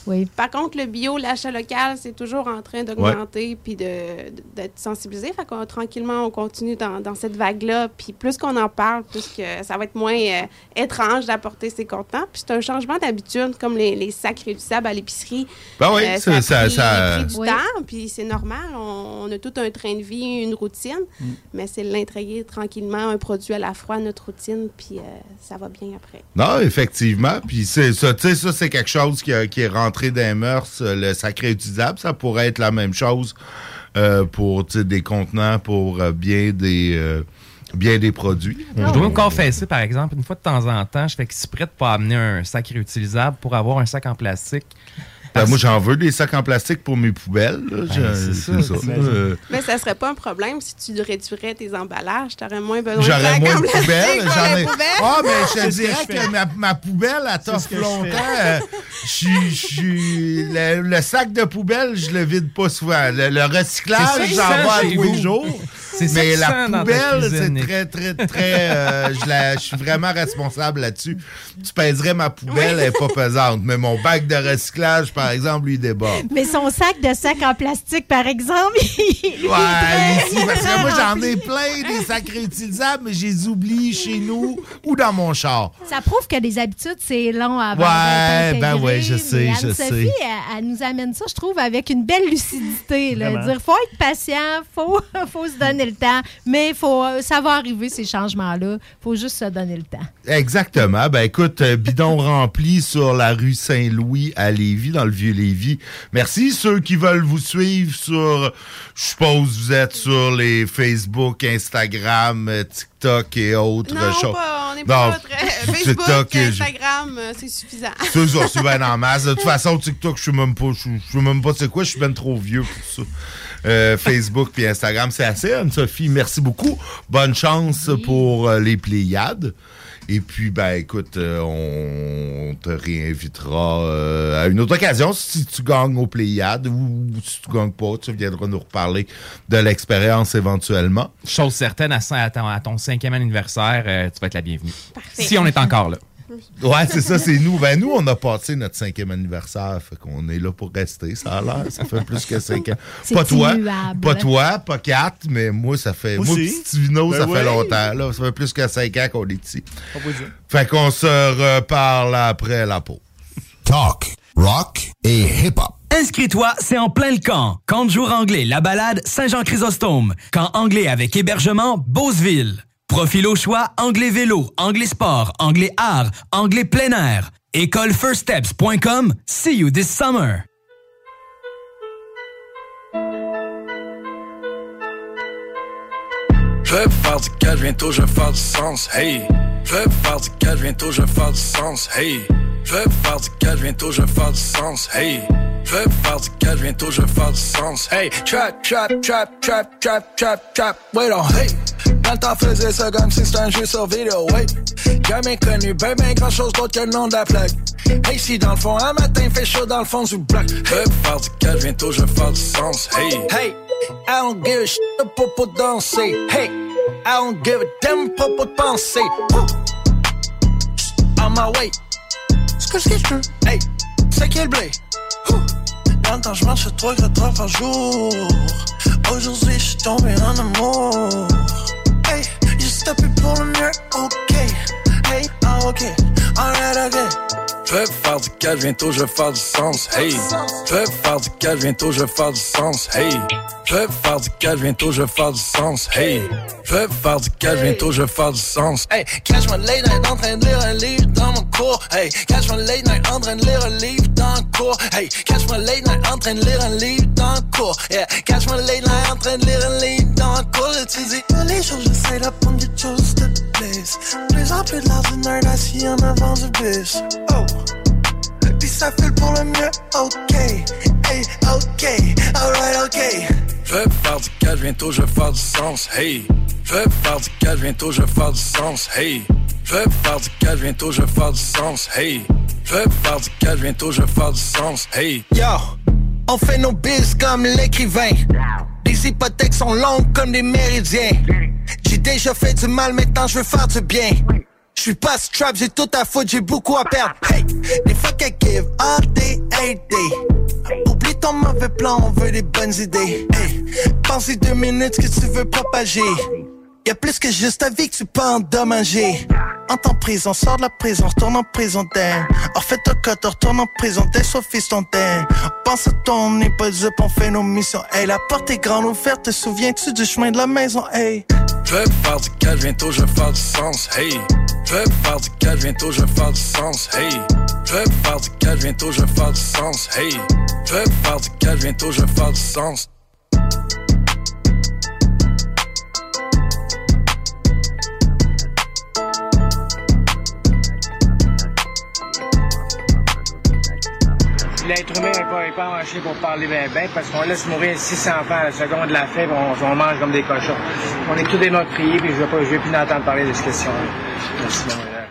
Oui. Par contre, le bio, l'achat local, c'est toujours en train d'augmenter puis de- de- d'être sensibilisé. Fait qu'on tranquillement, on continue dans, dans cette vague-là. Puis plus qu'on en parle, plus que ça va être moins euh, étrange d'apporter ces contenants. Puis c'est un changement d'habitude, comme les, les sacs réutilisables à l'épicerie. Ben oui, Euh, ça- ça, pris- ça- pris du Oui. temps, puis c'est normal. On, on a tout un train de vie, une routine. Mm. Mais c'est l'intégrer tranquillement, un produit à la fois notre routine, puis euh, ça va bien après. Non, effectivement. Puis c'est ça, tu sais, ça, c'est quelque chose qui, a- qui est rentré dans les mœurs. Le sacré utilisable, ça pourrait être la même chose euh, pour des contenants pour euh, bien des euh, bien des produits. Je dois me confesser, par exemple, une fois de temps en temps, je fais exprès de pas amener un sac réutilisable pour avoir un sac en plastique. Ben, moi, j'en veux des sacs en plastique pour mes poubelles. là. Ben, c'est ça, c'est ça. t'imagines. Euh, Mais ça serait pas un problème si tu réduirais tes emballages. Tu aurais moins besoin J'aurais de sacs moins en de plastique pour ai-. Ah, mais je te que dirais je que, fais. ma, ma poubelle, elle t'offre longtemps. Euh, Je je. Le, le sac de poubelle, je le vide pas souvent. Le, le recyclage, j'en chez tous les jours. Mais la poubelle, c'est très, très, très. euh, je, la- je suis vraiment responsable là-dessus. Tu pèserais ma poubelle, elle est pas pesante. Mais mon bac de recyclage, par exemple, lui, déborde. Mais son sac de sac en plastique, par exemple, il Ouais, ici, parce que moi, j'en ai plein des sacs réutilisables, mais je les oublie chez nous ou dans mon char. Ça prouve que des habitudes, c'est long avant Ouais, ben ouais, je sais, mais je sais. Elle, elle nous amène ça, je trouve, avec une belle lucidité. Là. Dire, faut être patient, faut, faut se donner le temps, mais faut, ça va arriver, ces changements-là. faut juste se donner le temps. Exactement. Ben écoute, euh, bidon rempli sur la rue Saint-Louis à Lévis, dans le vieux Lévis. Merci. Ceux qui veulent vous suivre sur, je suppose vous êtes sur les Facebook, Instagram, euh, TikTok et autres Non, choses. pas, on n'est Non, pas très... Facebook, TikTok, euh, Instagram, euh, c'est suffisant. C'est ça, c'est bien en masse. De toute façon, TikTok, je sais même pas, je je sais même pas c'est quoi, je suis bien trop vieux pour ça. Euh, Facebook puis Instagram, c'est assez, Anne-Sophie. Merci beaucoup. Bonne chance pour euh, les Pléiades. Et puis, ben, écoute, euh, on te réinvitera euh, à une autre occasion si tu gagnes aux Pléiades ou si tu gagnes pas, tu viendras nous reparler de l'expérience éventuellement. Chose certaine, à, ton, à ton cinquième anniversaire, euh, tu vas être la bienvenue. Si on est encore là. Ouais, c'est ça, c'est nous. Ben, nous, on a passé notre cinquième anniversaire. Fait qu'on est là pour rester, ça a l'air. Ça fait plus que cinq ans. Pas toi, pas toi, pas quatre, mais moi, ça fait. Moi Moi, aussi. petit Vino, Ben ça fait longtemps. Là. Ça fait plus que cinq ans qu'on est ici. Fait qu'on se reparle après la pause. Talk, rock et hip-hop. Inscris-toi, c'est en plein le camp. Camp de jour anglais, la balade Saint-Jean-Chrysostome. Camp anglais avec hébergement Beauceville. Profil au choix, anglais vélo, anglais sport, anglais art, anglais plein air. Écolefirststeps.com. See you this summer. Je vais faire du cash, bientôt je vais faire du sens, hey. Je vais faire du cash, bientôt je vais faire du sens, hey. Je vais faire du cash, bientôt je vais faire du sens, hey. Je vais faire du cash, bientôt je vais faire du sens, hey. Trap, trap, trap, trap, trap, trap, trap, wait on, hey. Dans le temps faisait ça comme si c'était un jeu sur vidéo, hey. Jamais connu, ben ben grand chose d'autre que le nom de la plaque. Hey, si dans le fond, un matin fait chaud dans le fond du bloc. Je vais faire du cash, bientôt je vais faire du sens, hey. Hey, I don't give a shit de popo danser, hey. I don't give a damn de pensée. Woo. On my way. Que je veux. Hey, c'est quel blé? Temps, je marche trois, quatre heures par jour. Aujourd'hui, je suis tombé en amour. Hey, juste tapé pour le. Ok. Hey, ah, ok. Alright, ok. Je vais faire du cash, bientôt je vais faire du sens, hey. Je vais faire du cash, bientôt je vais faire du sens, hey. Je vais faire du cash, bientôt je vais faire du sens, hey. Je vais faire du cash, bientôt je vais faire du sens, hey. Cash my late night en train de lire un livre dans mon cours, hey. Cash my late night en train de lire un livre dans le cours, hey. Cash my late night en train de lire un livre dans le cours, yeah. Cash my late night en train de lire un livre dans le cours, et tu dis, les jours j'essaie d'apprendre des choses plus. Plus en plus de l'ordinaire assis en avant du bus, oh. Puis ça fait pour le mieux, ok, hey, ok, alright, ok. Je vais faire du cash, bientôt je vais faire du sens, hey. Je vais faire du cash, bientôt je vais faire du sens, hey. Je vais faire du cash, bientôt je vais faire du sens, hey. Je vais faire du cash, bientôt je vais faire du sens, hey. Yo, on fait nos biz comme l'écrivain. Les hypothèques sont longues comme des méridiens. J'ai déjà fait du mal, maintenant je veux faire du bien. Je suis pas strap, j'ai tout à foutre, j'ai beaucoup à perdre. Hey, des fuck I give all day, every day. Oublie ton mauvais plan, on veut des bonnes idées. Hey, pensez deux minutes que tu veux propager. Y'a plus que juste ta vie que tu peux endommager. Entre en prison, sors de la prison, retourne en prison d'air. Or fais toi cote, retourne en prison, t'es soit fiston d'air. Pense à ton up, on fait nos missions. Hey, la porte est grande ouverte, te souviens-tu du chemin de la maison? Hey. Je vais faire du cash, bientôt je vais faire du sens, hey. Je vais faire du cash, bientôt je vais faire du sens, hey. Je vais faire du cash, bientôt je vais faire du sens, hey. Je vais faire du cash, bientôt je vais faire du sens. L'être humain n'est pas, est pas marché pour parler bien, bien parce qu'on laisse mourir 600 enfants à la seconde de la faim, puis on, on mange comme des cochons. On est tous des meurtriers, puis je ne vais, vais plus entendre parler de cette question-là.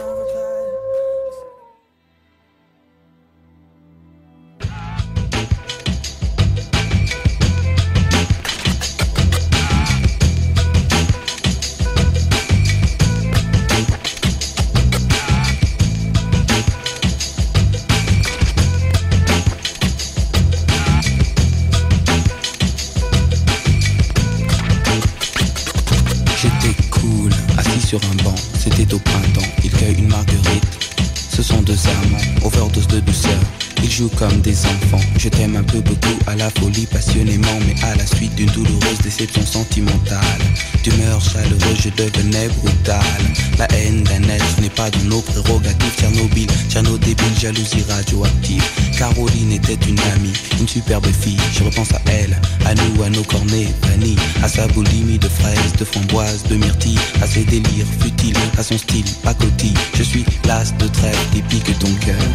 La folie, passionnément, mais à la suite d'une douloureuse déception sentimentale. D'humeur chaleureuse, je devenais brutal. La haine d'un être n'est pas dans nos prérogatives. Tchernobyl, Tcherno débile, jalousie radioactive. Caroline était une amie, une superbe fille. Je repense à elle, à nous, à nos cornets, vanille, à sa boulimie de fraises, de framboises, de myrtilles, à ses délires futiles, à son style pacotille. Je suis l'as de trêve qui pique ton cœur.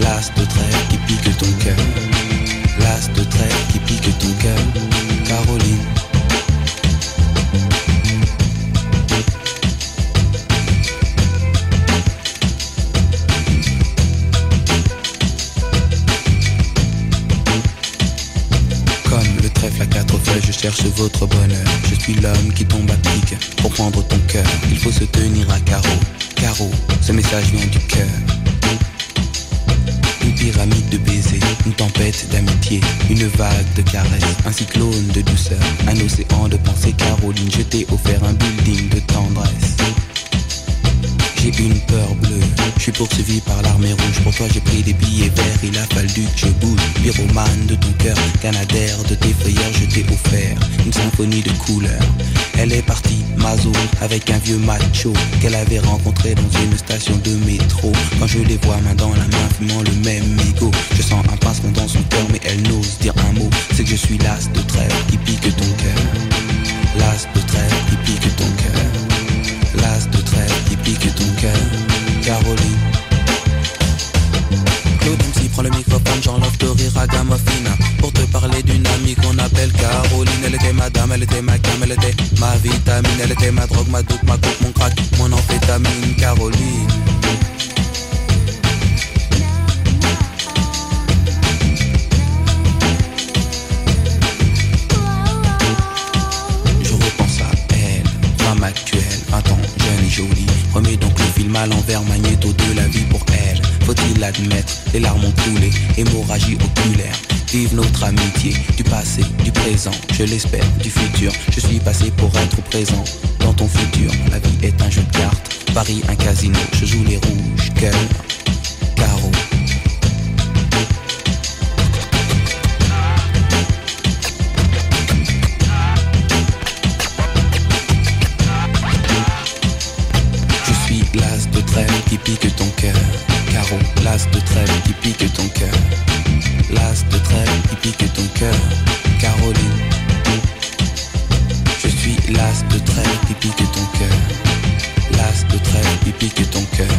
L'as de trêve qui pique ton cœur. De trêve qui pique ton cœur. Caroline. Comme le trèfle à quatre feuilles, je cherche votre bonheur. Je suis l'homme qui tombe à pic pour prendre ton cœur. Il faut se tenir à carreau. Carreau, ce message vient du cœur. Une pyramide de baisers, une tempête d'amitié, une vague de caresses, un cyclone de douceur, un océan de pensée. Caroline, je t'ai offert un building de tendresse. J'ai une peur bleue, je suis poursuivi par l'armée rouge. Pour toi, j'ai pris des billets verts, il a fallu que je bouge. Pyromane de ton cœur, canadaire de tes frayeurs, je t'ai offert une symphonie de couleurs. Elle est partie, Mazo, avec un vieux macho qu'elle avait rencontré dans une station de métro. Quand je les vois main dans la main, fumant le même mégot, je sens un pincement dans son cœur, mais elle n'ose dire un mot. C'est que je suis l'as de trêve qui pique ton cœur. L'as de trêve qui pique ton cœur. L'as de trêve qui pique ton cœur. Caroline. Claude MC prend le microphone, j'enlève de rire à Gamofina Pour te parler d'une amie qu'on appelle Caroline. Elle était ma dame, elle était ma cam, elle était ma vitamine. Elle était ma drogue, ma doute, ma coupe, mon crack, mon amphétamine. Caroline à l'envers, magnéto de la vie pour elle. Faut-il l'admettre, les larmes ont coulé, hémorragie oculaire. Vive notre amitié, du passé, du présent, je l'espère, du futur. Je suis passé pour être présent dans ton futur. La vie est un jeu de cartes, Paris un casino. Je joue les rouges, cœur, carreau. Pique ton cœur. Carreau, l'as de trêve qui pique ton cœur. L'as de trêve qui pique ton cœur. Caroline. Je suis l'as de trêve qui pique ton cœur. L'as de trêve qui pique ton cœur.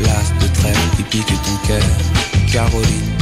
L'as de trêve qui pique ton cœur. Caroline.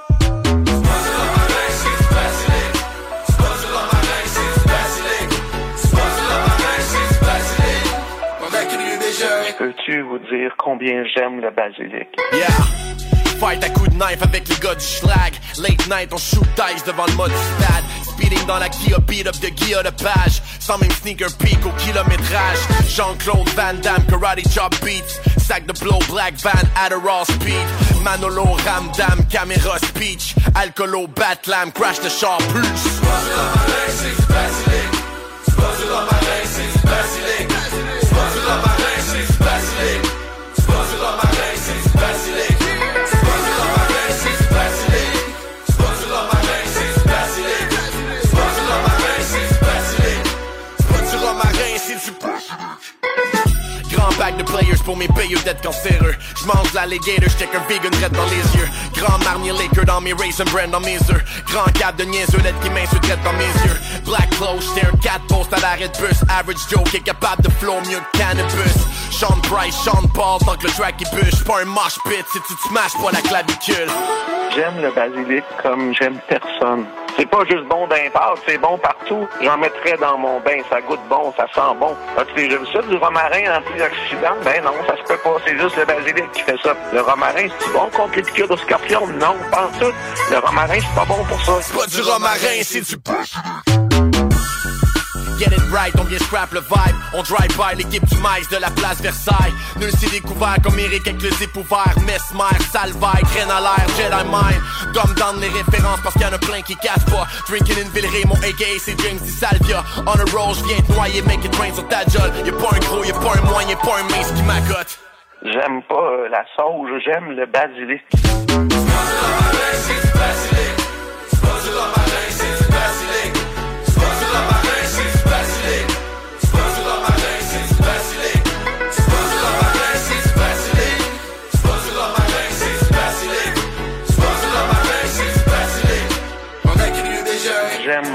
Peux-tu vous dire combien j'aime le basilic? Yeah! Fight à coups de knife avec les gars du schlag. Late night, on shoot dice devant le mode stade. Speeding dans la Kia, beat up de Guilla de page. Sans même sneaker peak au kilométrage. Jean-Claude Van Damme, karate chop beats. Sac de blow, black van, Adderall speed. Manolo, Ramdam, caméra speech. Alcoolo, Batlam, crash the char plus. De players pour mes payeux d'être cancéreux. J'mange l'alligator, j'check un vegan red dans les yeux. Grand marnier Laker dans mes raisin brand dans mes œufs. Grand cap de niaiseux d'être qui m'insulte dans mes yeux. Black clothes, j'étais un 4 post à l'arrêt de bus. Average qui est capable de flow mieux que cannabis. Sean Price, Sean Paul, tant que le track il bûche. Pas un mosh pit si tu te smashes pas la clavicule. J'aime le basilic comme j'aime personne. C'est pas juste bon part, c'est bon partout. J'en mettrais dans mon bain, ça goûte bon, ça sent bon. As-tu déjà vu ça, du romarin antioxydant? Ben non, ça se peut pas, c'est juste le basilic qui fait ça. Le romarin, c'est bon contre les piqûres de scorpion? Non, pas tout. Le romarin, c'est pas bon pour ça. C'est pas du romarin, c'est du Get it right, on vient scrap le vibe. On drive by l'équipe du maïs de la place Versailles. Nul s'est découvert comme Eric avec le zip ouvert. Mesmer, Salvaille, graine à l'air, Jedi Mind. Dumb down les références parce qu'il y en a plein qui cassent pas. Drinking in Villeray, mon AKA c'est James Di Salvia. On a roll, j'viens te noyer, make it rain sur ta jolle. Y'a pas un gros, y'a pas un moyen, y'a pas un mince qui m'accote. J'aime pas euh, la sauge, j'aime le basilic.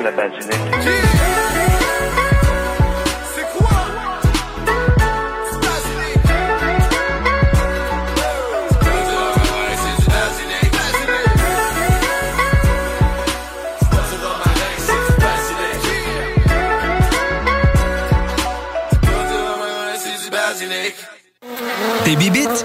Le basilic. Tes bibites?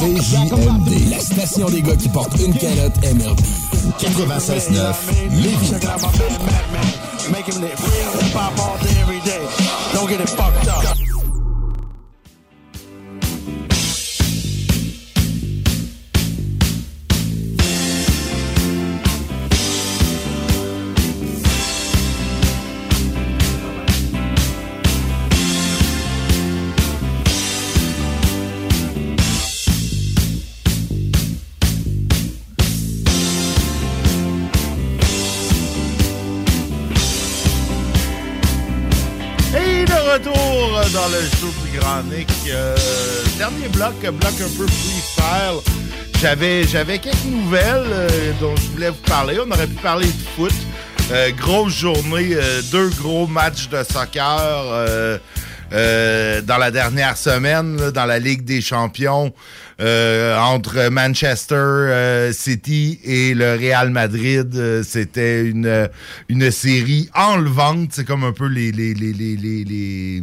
CJMD, la station des gars qui portent une calotte MRB. 96.9, Lévis. Retour dans le show du Grand Nick. Euh, dernier bloc, bloc un peu freestyle. J'avais, j'avais quelques nouvelles euh, dont je voulais vous parler. On aurait pu parler de foot. Euh, grosse journée, deux gros matchs de soccer dans la dernière semaine dans la Ligue des Champions euh, entre Manchester euh, City et le Real Madrid. Euh, C'était une, une série enlevante. C'est comme un peu les, les, les, les, les,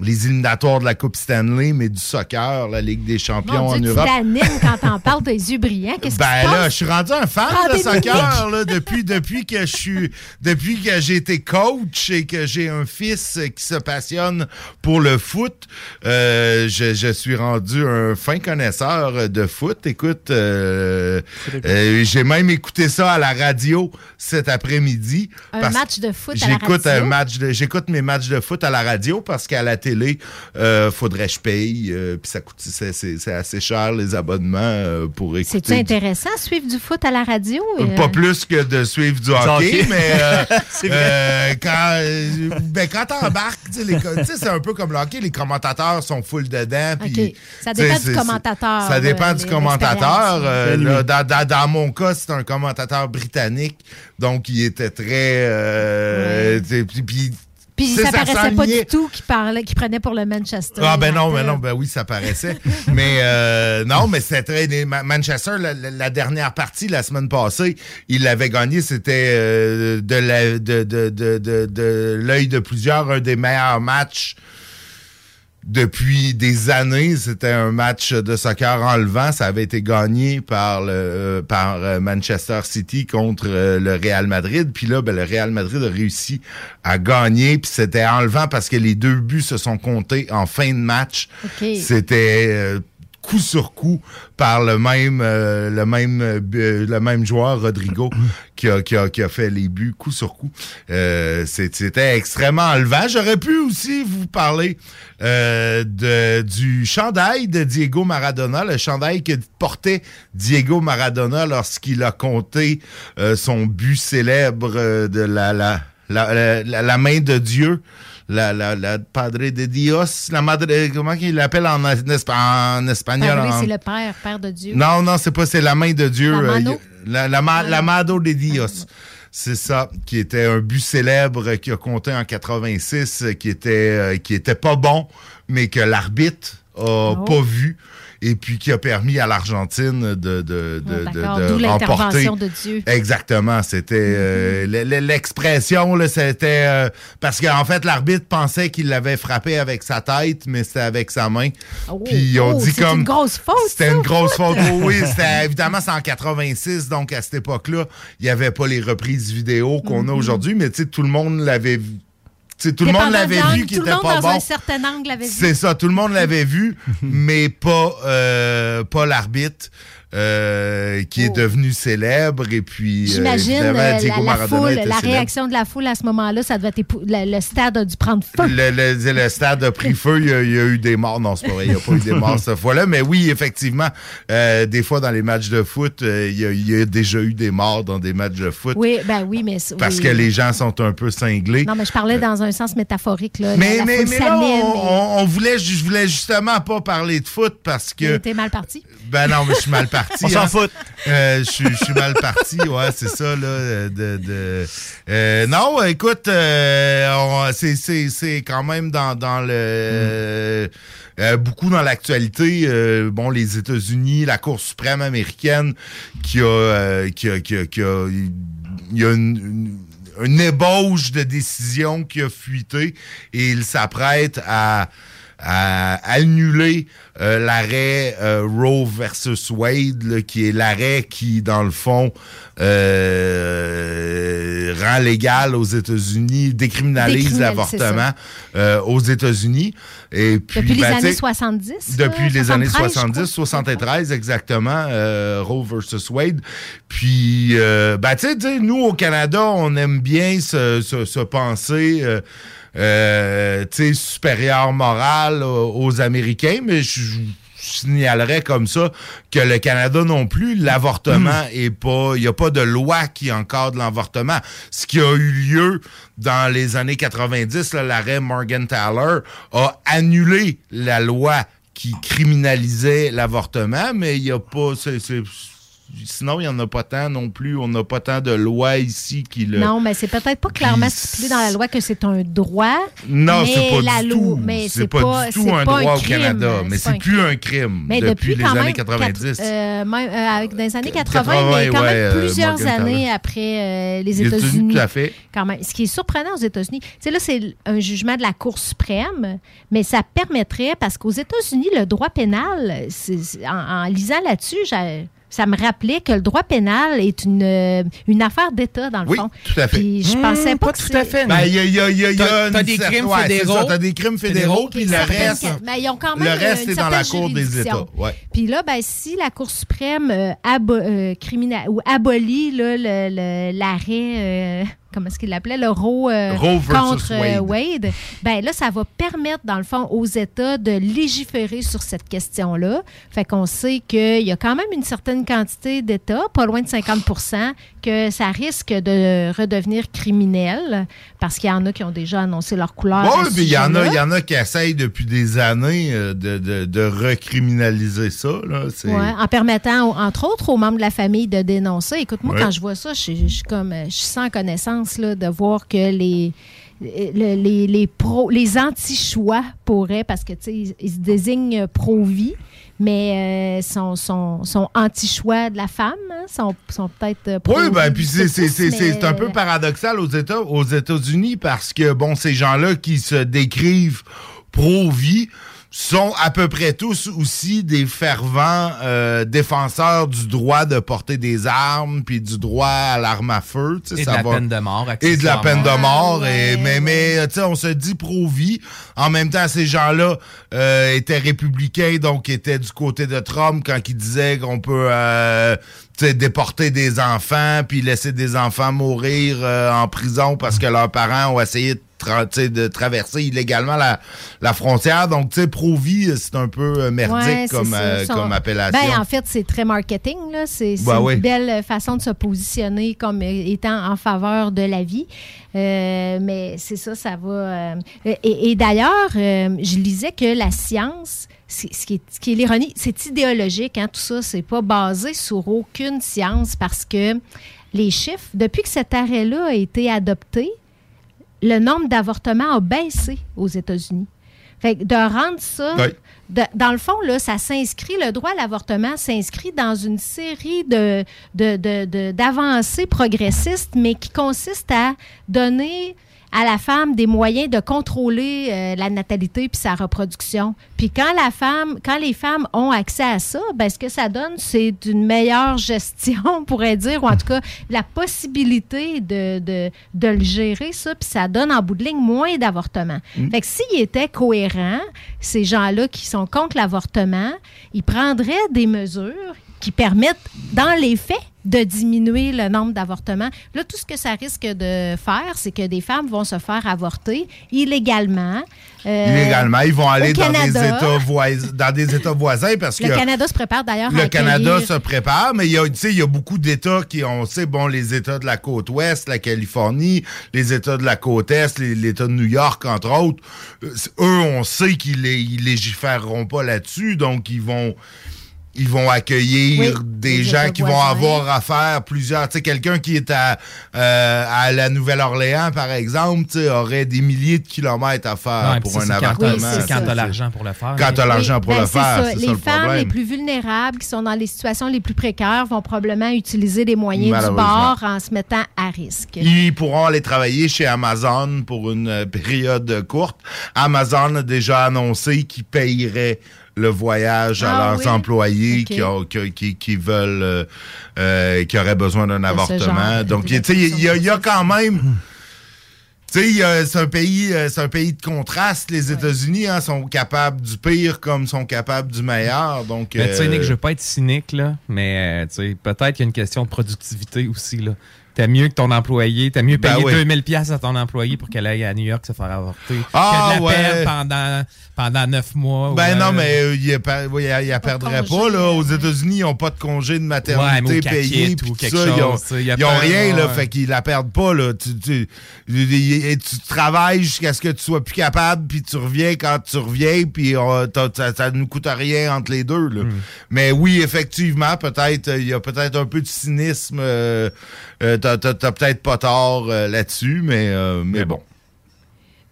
les- éliminatoires de la Coupe Stanley, mais du soccer, la Ligue des champions Mon en Dieu, tu Europe. t'animes quand t'en parles des yeux brillants. Qu'est-ce Ben là, je suis rendu un fan Ah, de soccer là, depuis, depuis que je suis depuis que j'ai été coach et que j'ai un fils qui se passionne pour le foot. euh, je, je suis rendu un fin connaisseur de foot. Écoute, euh, euh, j'ai même écouté ça à la radio cet après-midi. Un match de foot à la radio? j'écoute mes matchs de foot à la radio parce qu'à la télé, euh, faudrait que je paye. euh, Puis ça coûte, c'est, c'est- c'est assez cher les abonnements euh, pour écouter. C'est-tu intéressant, suivre du foot à la radio? Pas plus que de suivre du hockey, hockey. mais C'est quand, ben, quand t'embarques, c'est un peu comme le hockey, les commentateurs sont full dedans. Ça dépend du c'est- commentateur, Ça dépend euh, du commentateur. euh, Ben là, dans, dans- dans mon cas, c'est un commentateur britannique, donc il était très... euh, puis- puis ça paraissait pas du tout qu'il parlait, qu'il prenait pour le Manchester. ah ben non, ben non, ben oui, ça paraissait. mais euh, non, mais c'était très... Manchester, la, dernière partie, la semaine passée, il l'avait gagné. C'était euh, de, de, de l'œil de plusieurs, un des meilleurs matchs depuis des années. C'était un match de soccer enlevant. Ça avait été gagné par le euh, par euh, Manchester City contre euh, le Real Madrid. Puis là, ben, le Real Madrid a réussi à gagner. Puis c'était enlevant parce que les deux buts se sont comptés en fin de match. C'était euh, coup sur coup par le même euh, le même euh, euh, le même joueur Rodrigo qui a, qui a, qui a fait les buts coup sur coup. Euh, C'était extrêmement enlevant. J'aurais pu aussi vous parler euh, de, du chandail de Diego Maradona, le chandail que portait Diego Maradona lorsqu'il a compté euh, son but célèbre de la, la, la, la, la main de Dieu. La, la, la Padre de Dios, la Madre, comment il l'appelle en, en espagnol? En- c'est le Père, Père de Dieu. non, non, c'est pas, c'est la main de Dieu. La euh, mano? y- La, la, ma- la Mado de Dios. C'est ça, qui était un but célèbre qui a compté en 86, euh, qui était, euh, qui était pas bon, mais que l'arbitre a Oh. pas vu. Et puis qui a permis à l'Argentine de, de, de, Ah, de- de d'où remporter. de Dieu. Exactement. C'était euh, l- l'expression, c'était euh, parce qu'en fait l'arbitre pensait qu'il l'avait frappé avec sa tête, mais c'était avec sa main. Puis ils ont oh, dit comme une grosse faute, C'était une grosse faute. Oui, c'était évidemment c'est en 86, donc à cette époque-là, il n'y avait pas les reprises vidéo qu'on a Mhm. aujourd'hui, mais tu sais tout le monde l'avait vu. Tu sais, tout le monde l'avait vu qui Tout était le monde pas dans bon. un certain angle l'avait vu. C'est ça, tout le monde l'avait vu, mais pas, euh, pas l'arbitre. Euh, qui est devenu célèbre et puis euh, Oh. J'imagine euh, la, foule, la réaction de la foule à ce moment-là, ça devait être le, le stade a dû prendre feu. Le, le- le stade a pris feu, il y a, il y a eu des morts. Non, c'est pas vrai, il n'y a pas eu des morts cette fois-là. Mais oui, effectivement, euh, des fois dans les matchs de foot, il y, a, il y a déjà eu des morts dans des matchs de foot. Oui, ben oui, mais Parce oui. que les gens sont un peu cinglés. Non, mais je parlais dans un sens métaphorique là. mais, la, mais, mais là, on, et- on- on voulait, je voulais justement pas parler de foot parce que. T'es mal parti. Ben non, mais je suis mal parti. On s'en hein. fout. Euh, je suis- je suis mal parti, ouais, c'est ça, là. euh, De, de- Euh, non, écoute, euh, c'est- quand même dans, dans le. beaucoup dans l'actualité, bon, les États-Unis, la Cour suprême américaine qui a, qui a, qui a, qui a- il y a une, une- une ébauche de décision qui a fuité et il s'apprête à, à annuler euh, l'arrêt euh, Roe versus Wade, là, qui est l'arrêt qui, dans le fond, euh, rend légal aux États-Unis, décriminalise l'avortement euh, aux États-Unis. Et puis, Depuis les ben, années tu sais, 70. depuis les années 73, je 70, crois. 73 exactement, euh, Roe versus Wade. Puis, euh, ben, tu sais, tu sais, nous au Canada, on aime bien se, se, se penser, euh, supérieur moral aux, Américains, mais je signalerais comme ça que le Canada non plus, l'avortement est pas, il y a pas de loi qui encadre l'avortement. Ce qui a eu lieu dans les années 90, là, l'arrêt Morgan-Taylor a annulé la loi qui criminalisait l'avortement, mais il y a pas, c'est- sinon, il n'y en a pas tant non plus. On n'a pas tant de lois ici qui le. Non, mais c'est peut-être pas clairement stipulé dans la loi que c'est un droit. Non, c'est pas la du loi- tout. mais C'est pas, du tout un pas droit au Canada. Mais c'est plus un crime Mais depuis, les années même, 90. quatre- euh, même, euh, avec- dans les années 80, 80, mais quand ouais, même euh, plusieurs années après euh, les États-Unis, tout à fait. Quand même. Ce qui est surprenant aux États-Unis, tu sais, là, c'est un jugement de la Cour suprême, mais ça permettrait, parce qu'aux États-Unis, le droit pénal, en, en lisant là-dessus, j'ai- ça me rappelait que le droit pénal est une, euh, une affaire d'État, dans le Oui, fond. tout à fait. Puis je Hmm, pensais pas, pas que tout c'est- à fait, Ben, il y a, il y a- il y a- il y a T'as- une t'as des certaine- crimes ouais, fédéraux. T'as des crimes fédéraux, puis le reste. ben, ils ont quand même le reste est dans la cour des. États. Ouais. Puis là, ben, si la Cour suprême euh, abo- euh, ou abolit là, le- le- l'arrêt, euh, comment est-ce qu'il l'appelait, le Roe, euh, Roe contre euh, Wade. Wade, ben là, ça va permettre, dans le fond, aux États de légiférer sur cette question-là. Fait qu'on sait qu'il y a quand même une certaine quantité d'États, pas loin de 50 que ça risque de redevenir criminel parce qu'il y en a qui ont déjà annoncé leur couleur. Oui, puis il y, en a- il y en a qui essayent depuis des années euh, de, de, de recriminaliser ça. Là. Ouais, en permettant, entre autres, aux membres de la famille de dénoncer. Écoute, moi, Ouais. quand je vois ça, je, suis- comme, euh, je suis sans connaissance là, de voir que les, le- les, les, pro- les anti-choix pourraient, parce que, ils, ils se désignent pro-vie, mais euh, sont, sont, sont anti-choix de la femme, hein, sont, sont peut-être euh, Oui, ben, puis c'est- c'est c'est- c'est- c'est un peu paradoxal aux États, aux États-Unis parce que, bon, ces gens-là qui se décrivent pro-vie sont à peu près tous aussi des fervents euh, défenseurs du droit de porter des armes puis du droit à l'arme à feu. tu sais, Et de ça la va- peine de mort, Et de la peine de mort. et, mais mais tu sais, on se dit pro-vie. En même temps, ces gens-là euh, étaient républicains, donc étaient du côté de Trump quand il disait qu'on peut euh, déporter des enfants puis laisser des enfants mourir euh, en prison parce que leurs parents ont essayé de, tra- traverser illégalement la, la frontière. Donc, tu sais, pro-vie, c'est un peu euh, merdique Ouais, comme, euh, comme appellation. Ben, en fait, c'est très marketing. là. C'est Ben une oui. belle façon de se positionner comme euh, étant en faveur de la vie. Euh, mais c'est ça, ça va. et et d'ailleurs, je lisais que la science, ce qui est, l'ironie, c'est idéologique. Hein, tout ça, c'est pas basé sur aucune science parce que les chiffres, depuis que cet arrêt-là a été adopté, le nombre d'avortements a baissé aux États-Unis. Fait que de rendre ça, Oui. de- dans le fond, là, ça s'inscrit, le droit à l'avortement s'inscrit dans une série de, de- de- de- d'avancées progressistes, mais qui consistent à donner à la femme des moyens de contrôler euh, la natalité puis sa reproduction. Puis quand la femme, quand les femmes ont accès à ça, ben ce que ça donne, c'est une meilleure gestion, on pourrait dire, ou en tout cas la possibilité de, de, de le gérer ça, puis ça donne en bout de ligne moins d'avortements. Fait que s'ils étaient cohérents, ces gens-là qui sont contre l'avortement, ils prendraient des mesures qui permettent, dans les faits, de diminuer le nombre d'avortements. Là, tout ce que ça risque de faire, c'est que des femmes vont se faire avorter illégalement. Euh, Illégalement, ils vont aller dans des, états voisins, dans des États voisins parce Le que Canada se prépare d'ailleurs à le Canada accueillir- se prépare, mais il y a, il y a beaucoup d'États qui ont, tu sais, bon, les États de la côte ouest, la Californie, les États de la côte est, l'État de New York, entre autres. Euh, Eux, on sait qu'ils lé- ils légiféreront pas là-dessus, donc ils vont ils vont accueillir Oui, des gens qui vont avoir à faire plusieurs. Tu sais, quelqu'un qui est à, euh, à la Nouvelle-Orléans, par exemple, tu aurait des milliers de kilomètres à faire pour un appartement. c'est quand Ça, t'as l'argent pour le faire. Quand t'as l'argent pour Ben, le c'est faire, ça. Les ça le femmes les plus vulnérables, qui sont dans les situations les plus précaires, vont probablement utiliser les moyens du bord en se mettant à risque. Ils pourront aller travailler chez Amazon pour une euh, période courte. Amazon a déjà annoncé qu'ils payeraient le voyage à Ah leurs oui? employés qui, ont- qui, qui- qui veulent, euh, euh, qui auraient besoin d'un avortement. Donc, tu sais, il y, a- il y a quand même. Tu sais, il y a- c'est un pays, euh, c'est un pays de contraste. Les États-Unis hein, sont capables du pire comme sont capables du meilleur. Donc, Mais tu sais, Nick, je veux pas être cynique, là, mais euh, tu sais, peut-être qu'il y a une question de productivité aussi. Là. T'as mieux que ton employé, t'as mieux Ben payer oui. 2000 pièces à ton employé pour qu'elle aille à New York se faire avorter. Ah, que de la ouais. perdre pendant, pendant 9 mois. Ben ouais. non, mais euh, il ne oui, il- il perdrait pas. Là. Aux États-unis, ils n'ont pas de congé de Ouais, mais maternité au payé. ou quelque ça, chose, ils ont pas- rien, là, ouais. fait qu'ils la perdent pas. Là. Tu, tu, tu- tu travailles jusqu'à ce que tu sois plus capable, puis tu reviens quand tu reviens, puis euh, ça, ça ne coûte rien entre les deux. Hmm. Là. Mais oui, effectivement, peut-être euh, il y a peut-être un peu de cynisme. euh, euh, t'as peut-être pas tort euh, là-dessus, mais, euh, mais bon.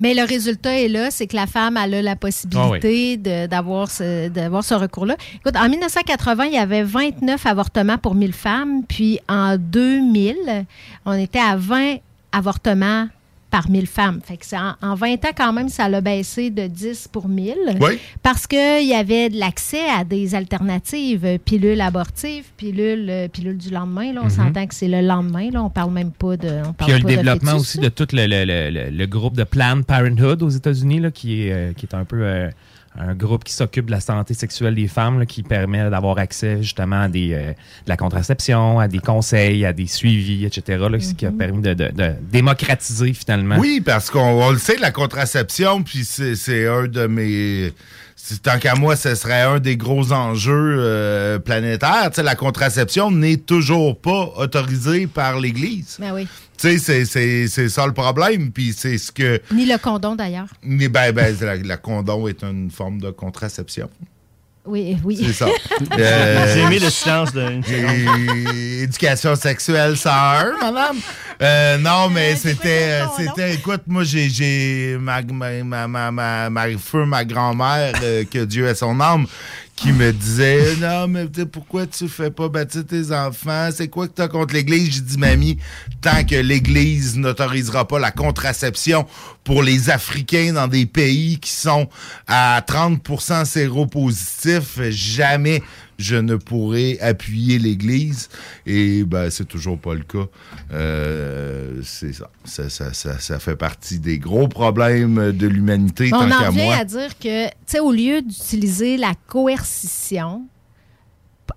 Mais le résultat est là, c'est que la femme elle a la possibilité de- d'avoir ce, d'avoir ce recours-là. Écoute, en 1980, il y avait 29 avortements pour 1000 femmes, puis en 2000, on était à 20 avortements par 1000 femmes. Fait que en, en 20 ans, quand même, ça l'a baissé de 10 pour 1000. Oui. Parce qu'il y avait de l'accès à des alternatives, euh, pilules abortives, pilules, euh, pilules du lendemain. Là, on Mhm. s'entend que c'est le lendemain. Là, on parle même pas de. On Puis parle il y a le développement fœtus, aussi là. de tout le, le- le- le- le groupe de Planned Parenthood aux États-Unis, là, qui, est, euh, qui est un peu euh, un groupe qui s'occupe de la santé sexuelle des femmes, là, qui permet d'avoir accès justement à des, euh, de la contraception, à des conseils, à des suivis, etc., là, ce qui a permis de, de- de démocratiser finalement. Oui, parce qu'on on le sait, la contraception, puis c'est c'est un de mes... Tant qu'à moi, ce serait un des gros enjeux euh, planétaires. Tu sais, la contraception n'est toujours pas autorisée par l'Église. Ben oui. Tu sais, c'est- ça le problème. Puis c'est ce que... Ni le condom, d'ailleurs. Ben, ben, la, la condom est une forme de contraception. Oui, oui. C'est ça. Euh, J'ai aimé le silence d'une et- Éducation sexuelle 101, madame. Euh, non, mais c'était, euh, c'était, écoute, moi, j'ai, j'ai ma, ma, ma, ma, ma, ma- feu, ma grand-mère, euh, que Dieu ait son âme, qui me disait, non, mais tu pourquoi tu fais pas baptiser tes enfants? C'est quoi que t'as contre l'Église? J'ai dit, mamie, tant que l'Église n'autorisera pas la contraception pour les Africains dans des pays qui sont à 30% séropositifs, jamais je ne pourrai appuyer l'Église. Et ben, c'est toujours pas le cas. Euh, c'est ça. Ça, ça, ça. ça fait partie des gros problèmes de l'humanité, On tant en vient moi. à dire que, tu sais, au lieu d'utiliser la coercition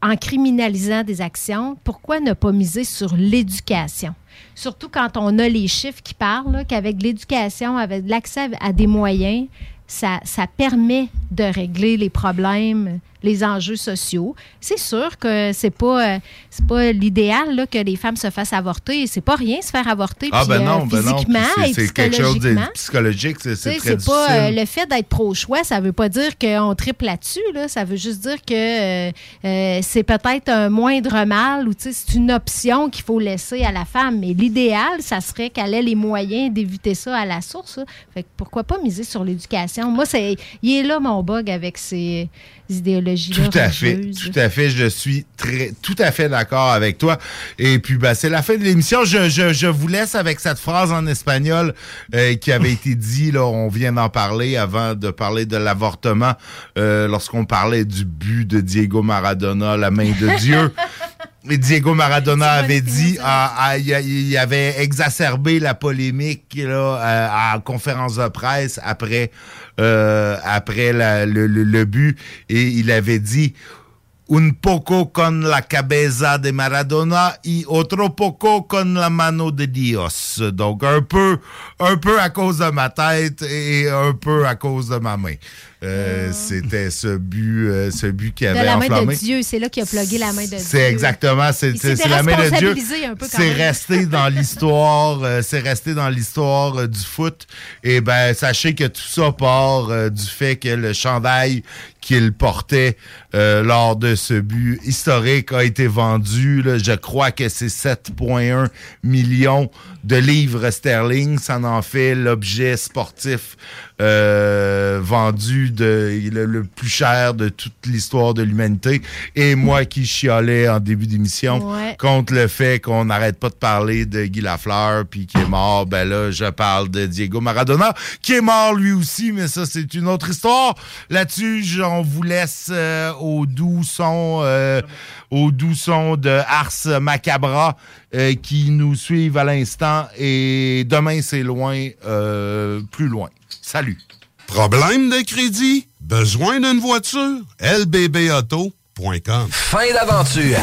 en criminalisant des actions, pourquoi ne pas miser sur l'éducation? Surtout quand on a les chiffres qui parlent, qu'avec l'éducation, avec l'accès à des moyens, ça, ça permet de régler les problèmes, les enjeux sociaux. C'est sûr que c'est pas, euh, c'est pas l'idéal que les femmes se fassent avorter. C'est pas rien se faire avorter Ah, puis, ben euh, non, ben non. physiquement et c'est, quelque chose de psychologiquement. psychologique, c'est, c'est Tu sais, très c'est difficile. pas euh, le fait d'être pro-choix, ça veut pas dire qu'on triple là-dessus. Là. Ça veut juste dire que euh, c'est peut-être un moindre mal ou c'est une option qu'il faut laisser à la femme. Mais l'idéal, ça serait qu'elle ait les moyens d'éviter ça à la source. Fait que pourquoi pas miser sur l'éducation? Moi, c'est il est là mon bug avec ces idéologies-là. Tout à fait, tout à fait. Je suis très, tout à fait d'accord avec toi. Et puis, ben, c'est la fin de l'émission. Je, je, je vous laisse avec cette phrase en espagnol euh, qui avait été dit. Là, on vient d'en parler avant de parler de l'avortement. euh, Lorsqu'on parlait du but de Diego Maradona, la main de Dieu. Diego Maradona avait dit, il avait exacerbé la polémique là, à, à conférence de presse après, euh, après la- le, le- le but. Et il avait dit un poco con la cabeza de Maradona y otro poco con la mano de Dios. Donc un peu, un peu à cause de ma tête et un peu à cause de ma main. Euh, C'était ce but, euh, ce but qui De avait la main enflammé. de Dieu, c'est là qu'il a plugué la main de Dieu. C'est exactement, c'est la main de Dieu. quand C'est resté dans l'histoire, euh, c'est resté dans l'histoire euh, du foot. Et ben sachez que tout ça part euh, du fait que le chandail qu'il portait euh, lors de ce but historique a été vendu. je crois que c'est 7,1 millions de livres sterling. Ça en fait l'objet sportif euh, vendu de le, le plus cher de toute l'histoire de l'humanité. Et moi qui chialais en début d'émission Ouais. contre le fait qu'on n'arrête pas de parler de Guy Lafleur puis qui est mort, ben là, je parle de Diego Maradona, qui est mort lui aussi, mais ça, c'est une autre histoire. Là-dessus, on vous laisse euh, au doux son, euh, au doux son de Ars Macabra euh, qui nous suivent à l'instant. Et demain, c'est loin, euh, plus loin. Salut. Problème de crédit? Besoin d'une voiture? lbbauto.com Fin d'aventure.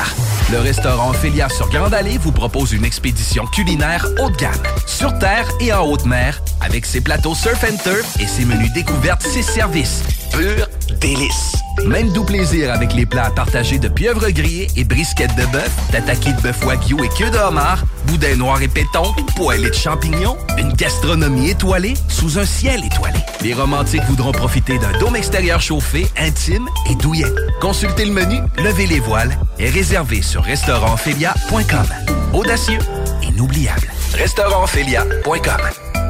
Le restaurant Ophélia sur Grande Allée vous propose une expédition culinaire haut de gamme, sur terre et en haute mer, avec ses plateaux surf and turf et ses menus découvertes, ses services. Pur délice. Même doux plaisir avec les plats partagés de pieuvres grillées et brisquettes de bœuf, tataki de bœuf wagyu et queue de homard, boudin noir et péton, poêlée de champignons, une gastronomie étoilée sous un ciel étoilé. Les romantiques voudront profiter d'un dôme extérieur chauffé, intime et douillet. Consultez le menu, levez les voiles et réservez sur restaurantphilia.com. Audacieux, inoubliable. Restaurantphilia.com.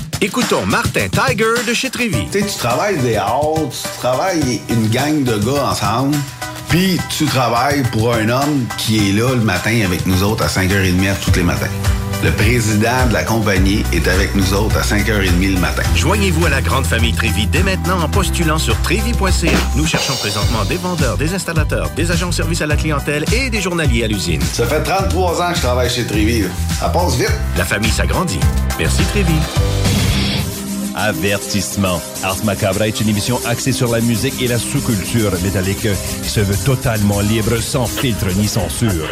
Écoutons Martin Tiger de chez Trévy. Tu sais, tu travailles des heures, tu travailles une gang de gars ensemble, puis tu travailles pour un homme qui est là le matin avec nous autres à 5h30 tous les matins. Le président de la compagnie est avec nous autres à 5h30 le matin. Joignez-vous à la grande famille Trévi dès maintenant en postulant sur trévi.ca. Nous cherchons présentement des vendeurs, des installateurs, des agents de service à la clientèle et des journaliers à l'usine. Ça fait 33 ans que je travaille chez Trévi. Ça passe vite. La famille s'agrandit. Merci Trévi. Avertissement. Ars Macabre est une émission axée sur la musique et la sous-culture métallique qui se veut totalement libre, sans filtre ni censure.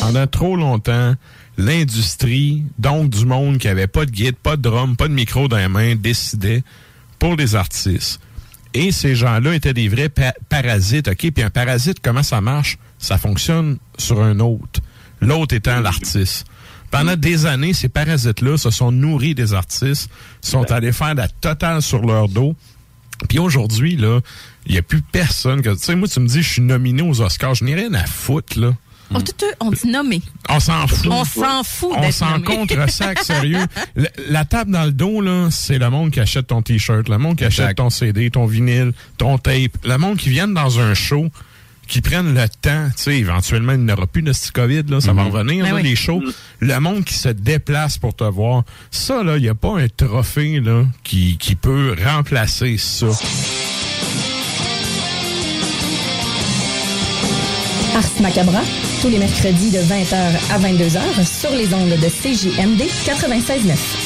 Pendant trop longtemps, l'industrie, donc du monde qui avait pas de guide, pas de drum, pas de micro dans les mains, décidait pour les artistes. Et ces gens-là étaient des vrais pa- parasites, OK? Puis un parasite, comment ça marche? Ça fonctionne sur un autre. L'autre étant l'artiste. Pendant des années, ces parasites-là se sont nourris des artistes, sont allés faire la totale sur leur dos. Puis aujourd'hui, là, il n'y a plus personne que. Tu sais, moi, tu me dis, je suis nominé aux Oscars. Je n'ai rien à foutre, là. On, tout, on dit nommé. On s'en fout. On s'en fout On s'en contre sac, sérieux. La, la table dans le dos, là, c'est le monde qui achète ton T-shirt, le monde qui achète ton CD, ton vinyle, ton tape. Le monde qui viennent dans un show, qui prennent le temps, tu sais, éventuellement, il n'y aura plus de ce COVID, là, ça va Mhm. revenir, Ben là, oui. les shows. Le monde qui se déplace pour te voir. Ça, là, il n'y a pas un trophée, là, qui, qui peut remplacer ça. Ars Macabra, tous les mercredis de 20h à 22h sur les ondes de CJMD 96.9.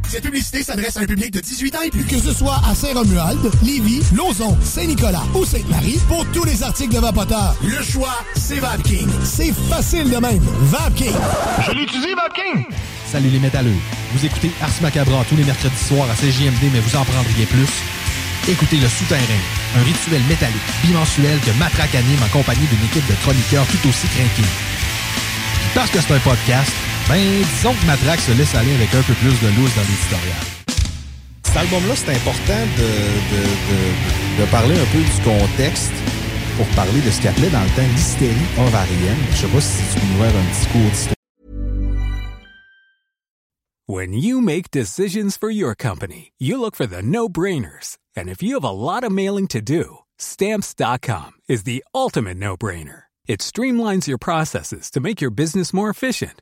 Cette publicité s'adresse à un public de 18 ans et plus. Que ce soit à Saint-Romuald, Lévis, Lauson, Saint-Nicolas ou Sainte-Marie, pour tous les articles de Vapoteur, le choix, c'est VapKing. C'est facile de même. VapKing. Je l'utilise, VapKing. Salut les métalleux. Vous écoutez Ars Macabra tous les mercredis soirs à CJMD, mais vous en prendriez plus. Écoutez Le Souterrain, un rituel métallique bimensuel que Matraque anime en compagnie d'une équipe de chroniqueurs tout aussi craqués. Parce que c'est un podcast, ben disons que Matraque se laisse aller avec un peu plus de loose dans l'éditorial. Cet album-là, c'est important de, de, de- de parler un peu du contexte pour parler de ce qu'il appelait dans le temps l'hystérie ovarienne. Je sais pas si tu peux nous faire un petit cours d'histoire. When you make decisions for your company, you look for the no-brainers. And if you have a lot of mailing to do, stamps.com is the ultimate no-brainer. It streamlines your processes to make your business more efficient,